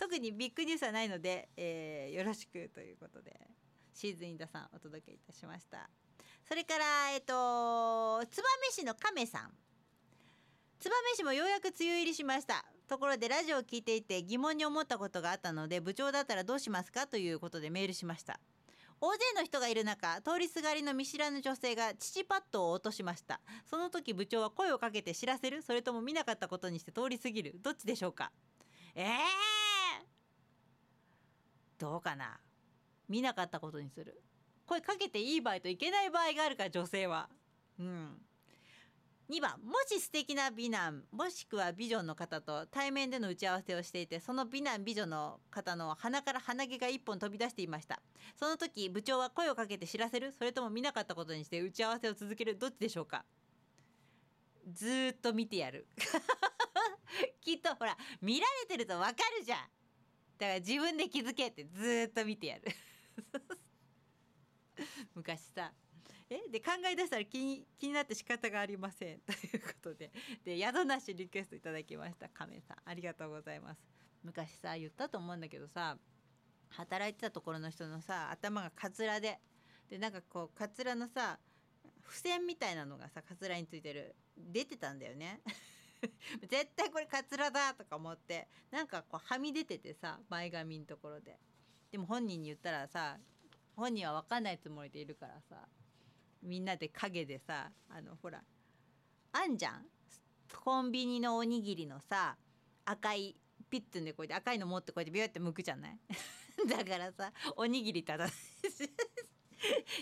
Speaker 1: 特にビッグニュースはないので、えー、よろしくということで。シーズンインダさんお届けいたしました。それからえっ、と燕市の亀さん。燕市もようやく梅雨入りしました。ところでラジオを聞いていて疑問に思ったことがあったので部長だったらどうしますかということでメールしました。大勢の人がいる中通りすがりの見知らぬ女性が父パッドを落としました。その時部長は声をかけて知らせる。それとも見なかったことにして通り過ぎる。どっちでしょうか？えー、どうかな？見なかったことにする。声かけていい場合といけない場合があるから女性は。うん。2番もし素敵な美男もしくは美女の方と対面での打ち合わせをしていてその美男美女の方の鼻から鼻毛が1本飛び出していました。その時部長は声をかけて知らせる？それとも見なかったことにして打ち合わせを続ける？どっちでしょうか？ずっと見てやる。きっとほら見られてるとわかるじゃん。だから自分で気づけってずっと見てやる。昔さ。え？で考え出したら気に気になって仕方がありません。ということで。で宿なしリクエストいただきました。亀さんありがとうございます。昔さ言ったと思うんだけどさ働いてたところの人のさ頭がカツラで。でなんかこうカツラのさ付箋みたいなのがさカツラについてる。出てたんだよね。絶対これカツラだとか思ってなんかこうはみ出ててさ前髪のところで。でも本人に言ったらさ本人は分かんないつもりでいるからさみんなで陰でさあのほらあんじゃん？コンビニのおにぎりのさ赤いピッツンでこうやって赤いの持ってこうやってビューって剥くじゃない？だからさおにぎりただ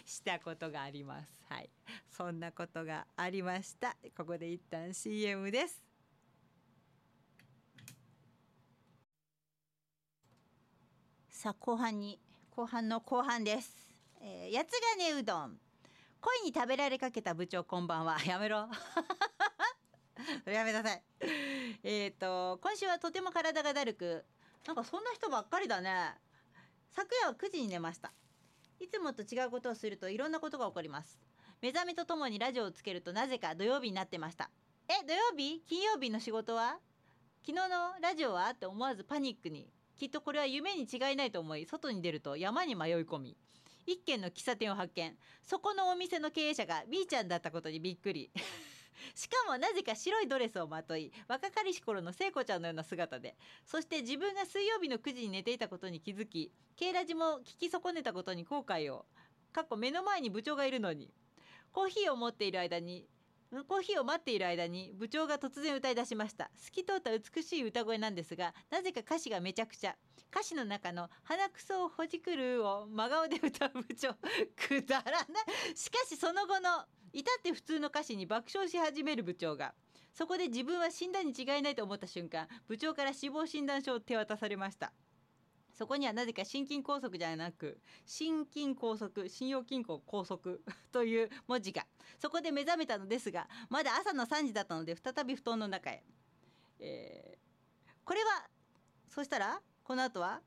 Speaker 1: したことがあります。はい。そんなことがありました。ここで一旦 CM です。さあ後半に後半の後半です、えー、八つ金うどん。恋に食べられかけた部長こんばんは。やめろ。やめなさい。えっと今週はとても体がだるくなんかそんな人ばっかりだね。昨夜は9時に寝ました。いつもと違うことをするといろんなことが起こります。目覚めとともにラジオをつけるとなぜか土曜日になってました。え土曜日？金曜日の仕事は？昨日のラジオは？って思わずパニックに。きっとこれは夢に違いないと思い外に出ると山に迷い込み一軒の喫茶店を発見。そこのお店の経営者が B ちゃんだったことにびっくり。しかもなぜか白いドレスをまとい若かりし頃の聖子ちゃんのような姿で。そして自分が水曜日の9時に寝ていたことに気づき K ラジも聞き損ねたことに後悔を。かっこ目の前に部長がいるのに。コーヒーを持っている間にコーヒーを待っている間に部長が突然歌い出しました。透き通った美しい歌声なんですがなぜか歌詞がめちゃくちゃ。歌詞の中の「鼻くそをほじくる」を真顔で歌う部長。くだらない。しかしその後の至って普通の歌詞に爆笑し始める部長が。そこで自分は死んだに違いないと思った瞬間部長から死亡診断書を手渡されました。そこにはなぜか心筋梗塞じゃなく心筋梗塞信用金庫拘束という文字がそこで目覚めたのですがまだ朝の3時だったので再び布団の中へ、えー、これはそしたらこの後は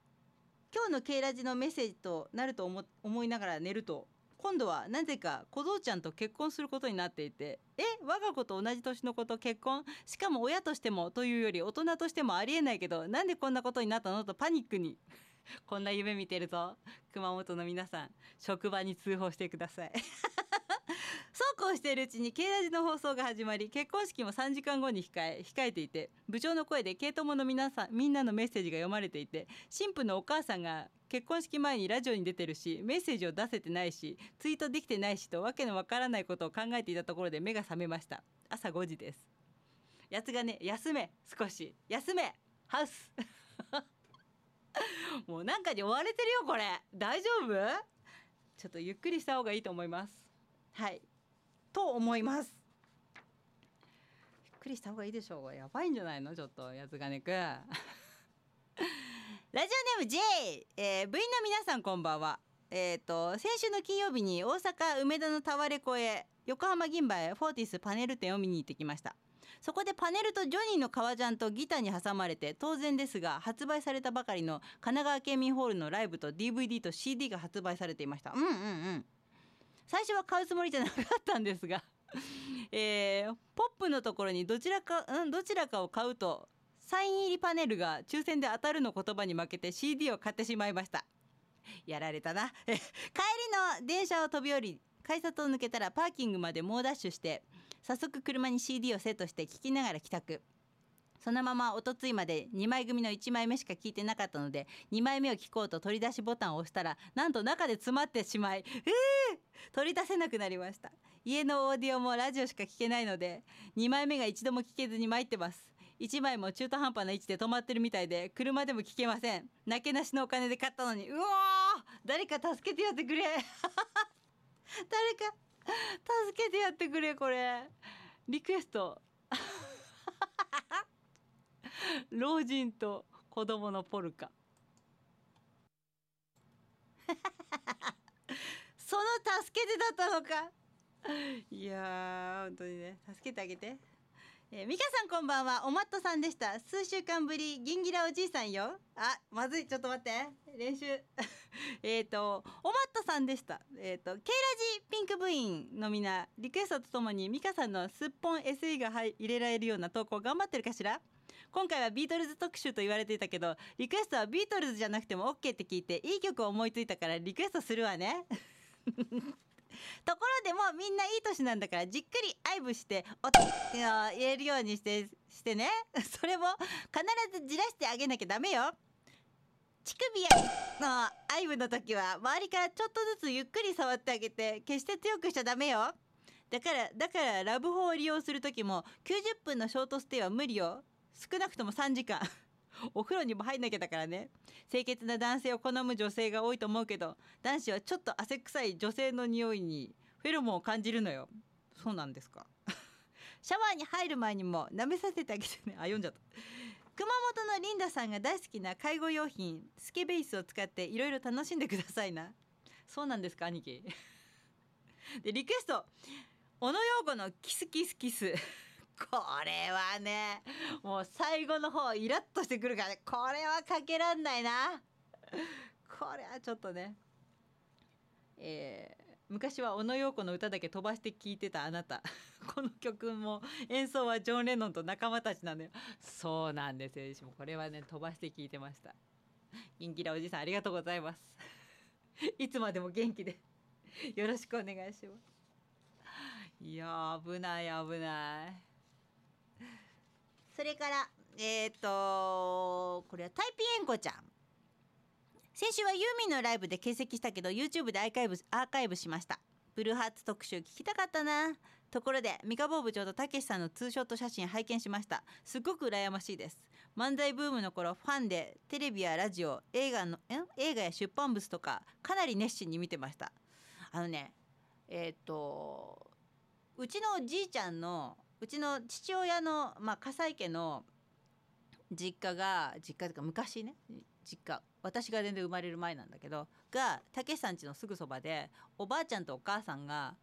Speaker 1: 今日の K ラジのメッセージとなると思思いながら寝ると今度はなぜか小僧ちゃんと結婚することになっていてえ我が子と同じ年の子と結婚？しかも親としてもというより大人としてもありえないけどなんでこんなことになったの？とパニックに。こんな夢見てるぞ。熊本の皆さん職場に通報してください。そうこうしているうちに K ラジの放送が始まり結婚式も3時間後に控え控えていて部長の声で系友の皆さんみんなのメッセージが読まれていて新婦のお母さんが結婚式前にラジオに出てるしメッセージを出せてないしツイートできてないしとわけのわからないことを考えていたところで目が覚めました。朝5時です。やつがね休め少し。休めハウス。もうなんかに追われてるよこれ。大丈夫？ちょっとゆっくりした方がいいと思います。はい。と思います。ゆっくりした方がいいでしょう。やばいんじゃないの？ちょっとやつがねく ラジオネーム J、えー、部員の皆さんこんばんは。えーと、先週の金曜日に大阪梅田のタワレコへ横浜銀杯フォーティスパネル展を見に行ってきました。そこでパネルとジョニーの革ジャンとギターに挟まれて当然ですが発売されたばかりの神奈川県民ホールのライブと DVD と CD が発売されていました。うんうんうん。最初は買うつもりじゃなかったんですが えー、ポップのところにどちらか、うん、どちらかを買うとサイン入りパネルが抽選で当たるの言葉に負けて CD を買ってしまいました。やられたな。帰りの電車を飛び降り改札を抜けたらパーキングまで猛ダッシュして早速車に CD をセットして聴きながら帰宅。そのままおとついまで2枚組の1枚目しか聞いてなかったので2枚目を聞こうと取り出しボタンを押したらなんと中で詰まってしまいえー、取り出せなくなりました。家のオーディオもラジオしか聞けないので2枚目が一度も聞けずに参ってます。1枚も中途半端な位置で止まってるみたいで車でも聞けません。なけなしのお金で買ったのにうわ誰か助けてやってくれ。誰か助けてやってくれこれ。リクエスト。老人と子供のポルカ。その助けてだったのか。いや本当にね。助けてあげて。えー、ミカさんこんばんは。おまっとさんでした。数週間ぶりギンギラおじいさんよ。あまずい。ちょっと待って。練習。えっとおまっとさんでした。えっ、ー、と K ラジピンク部員のみなリクエストとともにミカさんのすっぽん SE が入れられるような投稿頑張ってるかしら？今回はビートルズ特集と言われていたけどリクエストはビートルズじゃなくても OK って聞いていい曲を思いついたからリクエストするわね。ところでもみんないい年なんだからじっくり愛撫しておって言えるようにしてしてね。それも必ずじらしてあげなきゃダメよ。乳首やの愛撫の時は周りからちょっとずつゆっくり触ってあげて決して強くしちゃダメよ。だからだからラブホを利用する時も90分のショートステイは無理よ。少なくとも3時間。お風呂にも入んなきゃだからね。清潔な男性を好む女性が多いと思うけど男子はちょっと汗臭い女性の匂いにフェロモンを感じるのよ。そうなんですか。シャワーに入る前にも舐めさせてあげてね。あ読んじゃった。熊本のリンダさんが大好きな介護用品スケベースを使っていろいろ楽しんでくださいな。そうなんですか兄貴 でリクエスト。小野陽子のキスキスキス。これはねもう最後の方イラッとしてくるからねこれはかけらんないな。これはちょっとねえー、昔は小野陽子の歌だけ飛ばして聴いてたあなた。この曲も演奏はジョン・レノンと仲間たちなんだよ。そうなんですよ。これはね飛ばして聴いてました。元気なおじさんありがとうございます。いつまでも元気で。よろしくお願いします。いや危ない危ない。それからえっ、ー、とこれはタイピエンコちゃん。先週はユーミンのライブで欠席したけど YouTube でアーカイブアーカイブしました。ブルーハーツ特集聞きたかったな。ところで三河部長とたけしさんのツーショット写真拝見しました。すごく羨ましいです。漫才ブームの頃ファンでテレビやラジオ映画の映画や出版物とかかなり熱心に見てました。あのねえっ、ー、とうちのおじいちゃんのうちの父親の、まあ、笠井家の実家が実家というか昔ね実家私が全然生まれる前なんだけどがたけしさん家のすぐそばでおばあちゃんとお母さんが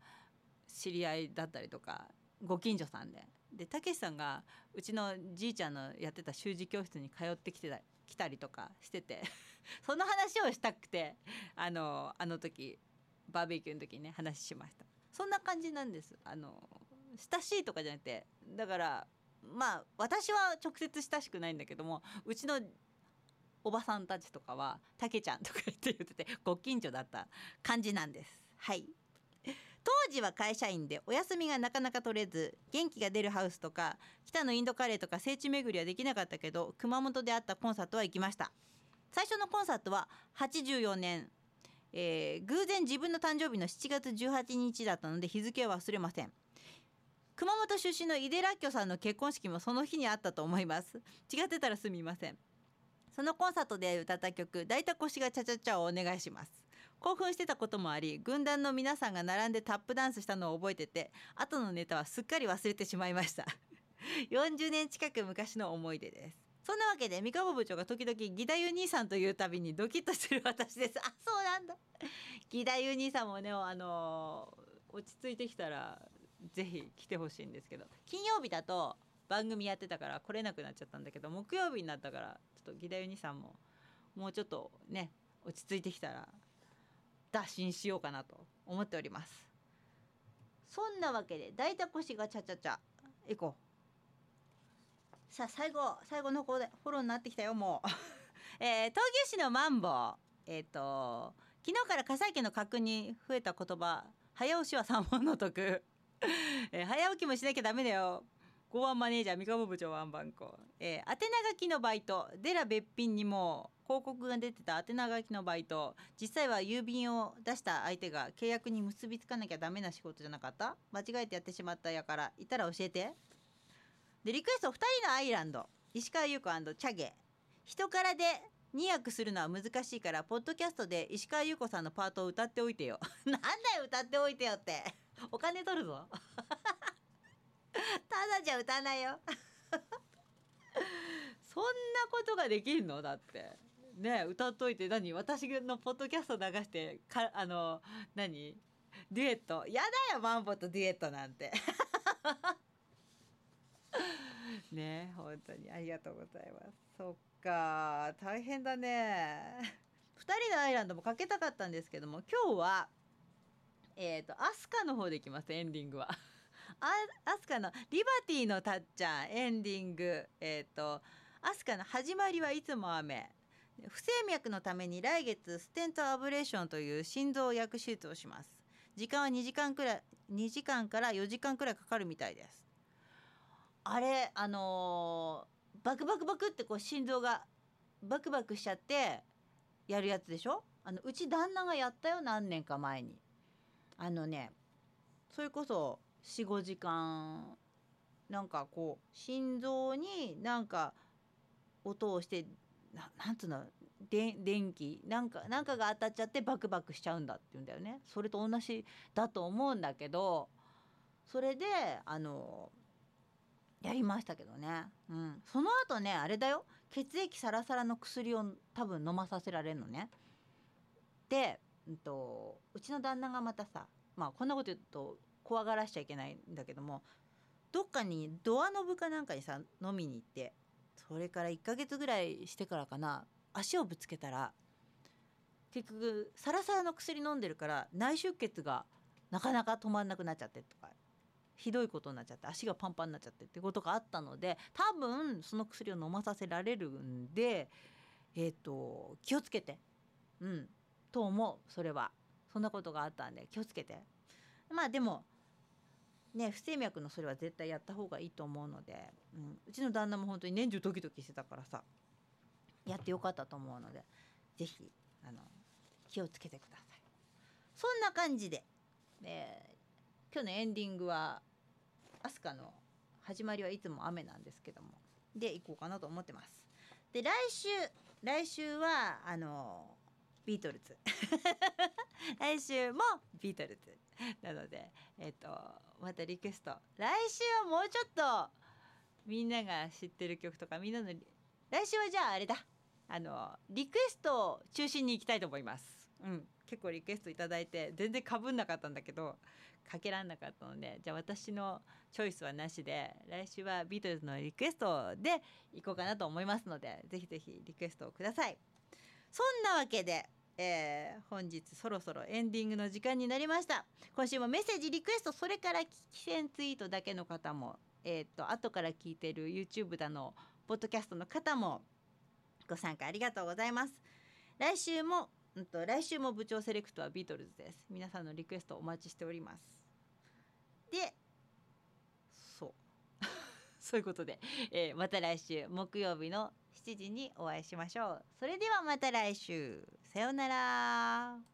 Speaker 1: 知り合いだったりとかご近所さんで。でたけしさんがうちのじいちゃんのやってた習字教室に通ってきてた来たりとかしてて その話をしたくてあのあの時バーベキューの時にね話しました。そんな感じなんです。あの親しいとかじゃなくてだからまあ私は直接親しくないんだけどもうちのおばさんたちとかは「たけちゃん」とか言って言っててご近所だった感じなんです。はい。当時は会社員でお休みがなかなか取れず元気が出るハウスとか北のインドカレーとか聖地巡りはできなかったけど熊本であったコンサートは行きました。最初のコンサートは84年、えー、偶然自分の誕生日の7月18日だったので日付は忘れません。熊本出身の井出らっきょさんの結婚式もその日にあったと思います。違ってたらすみません。そのコンサートで歌った曲「大田腰がチャチャチャ」をお願いします。興奮してたこともあり軍団の皆さんが並んでタップダンスしたのを覚えてて後のネタはすっかり忘れてしまいました。40年近く昔の思い出です。そんなわけで三河部長が時々義太夫兄さんというたびにドキッとする私です。あそうなんだ。義太夫兄さんもねあの、落ち着いてきたらぜひ来てほしいんですけど。金曜日だと番組やってたから来れなくなっちゃったんだけど木曜日になったからちょっと義太夫兄さんももうちょっとね落ち着いてきたら打診しようかなと思っております。そんなわけで大田腰がチャチャチャ行こう。さあ最後最後の方でフォローになってきたよもう、えー、東牛市のマンボウ。えっ、ー、と昨日から笠池の確認増えた言葉早押しは三本の得、えー、早起きもしなきゃダメだよ。公安マネージャー三河部長ワンバンコ、えー、宛名書きのバイト。デラ別品にも広告が出てた宛名書きのバイト。実際は郵便を出した相手が契約に結びつかなきゃダメな仕事じゃなかった？間違えてやってしまったやから。いたら教えて。でリクエスト2人のアイランド。石川優子チャゲ。人からで2役するのは難しいからポッドキャストで石川優子さんのパートを歌っておいてよ。なんだよ歌っておいてよって。お金取るぞ。ただじゃ歌わないよ。そんなことができんの？だって。ね歌っといて。何？私のポッドキャスト流してかあの何？デュエット？やだよマンボとデュエットなんて。ね本当にありがとうございます。そっか。大変だね。2人のアイランドもかけたかったんですけども今日はえっ、ー、とアスカの方でいきますエンディングは。あアスカの「リバティのたっちゃん」エンディング。えっ、ー、とアスカの始まりはいつも雨。不整脈のために来月ステントアブレーションという心臓薬手術をします。時間は2時間くらい2時間から4時間くらいかかるみたいです。あれあのー、バクバクバクってこう心臓がバクバクしちゃってやるやつでしょ？あのうち旦那がやったよ何年か前に。あのねそれこそ45時間なんかこう心臓になんか音をしてななんつうの？電気なんかなんかが当たっちゃってバクバクしちゃうんだって言うんだよね。それと同じだと思うんだけどそれであのやりましたけどね、うん、その後ねあれだよ。血液サラサラの薬を多分飲まさせられるのね。で、うんと、うちの旦那がまたさまあこんなこと言うと怖がらしちゃいけないんだけどもどっかにドアノブかなんかにさ飲みに行ってそれから1ヶ月ぐらいしてからかな足をぶつけたら結局サラサラの薬飲んでるから内出血がなかなか止まんなくなっちゃってとか。ひどいことになっちゃって足がパンパンになっちゃってってことがあったので多分その薬を飲まさせられるんでえっ、ー、と気をつけて。うん。と思う。それは。そんなことがあったんで気をつけて。まあでもね不整脈のそれは絶対やった方がいいと思うので、うん、うちの旦那も本当に年中ドキドキしてたからさやってよかったと思うので是非あの気をつけてください。そんな感じで、えー、今日のエンディングは飛鳥の始まりはいつも雨なんですけども。で行こうかなと思ってます。で来週来週はあのビートルズ。来週もビートルズなのでえっ、ー、とまたリクエスト。来週はもうちょっとみんなが知ってる曲とかみんなの来週はじゃああれだ。あのリクエストを中心に行きたいと思います。うん、結構リクエスト頂いて全然かぶんなかったんだけどかけらんなかったのでじゃあ私のチョイスはなしで来週はビートルズのリクエストで行こうかなと思いますのでぜひぜひリクエストをください。そんなわけでえー、本日そろそろエンディングの時間になりました今週もメッセージリクエストそれから寄選ツイートだけの方もえっ、と後から聞いてる YouTube だのポッドキャストの方もご参加ありがとうございます来週もうんと来週も部長セレクトはビートルズです。皆さんのリクエストお待ちしております。でそう。そういうことで、えー、また来週木曜日の7時にお会いしましょう。それではまた来週。さようなら。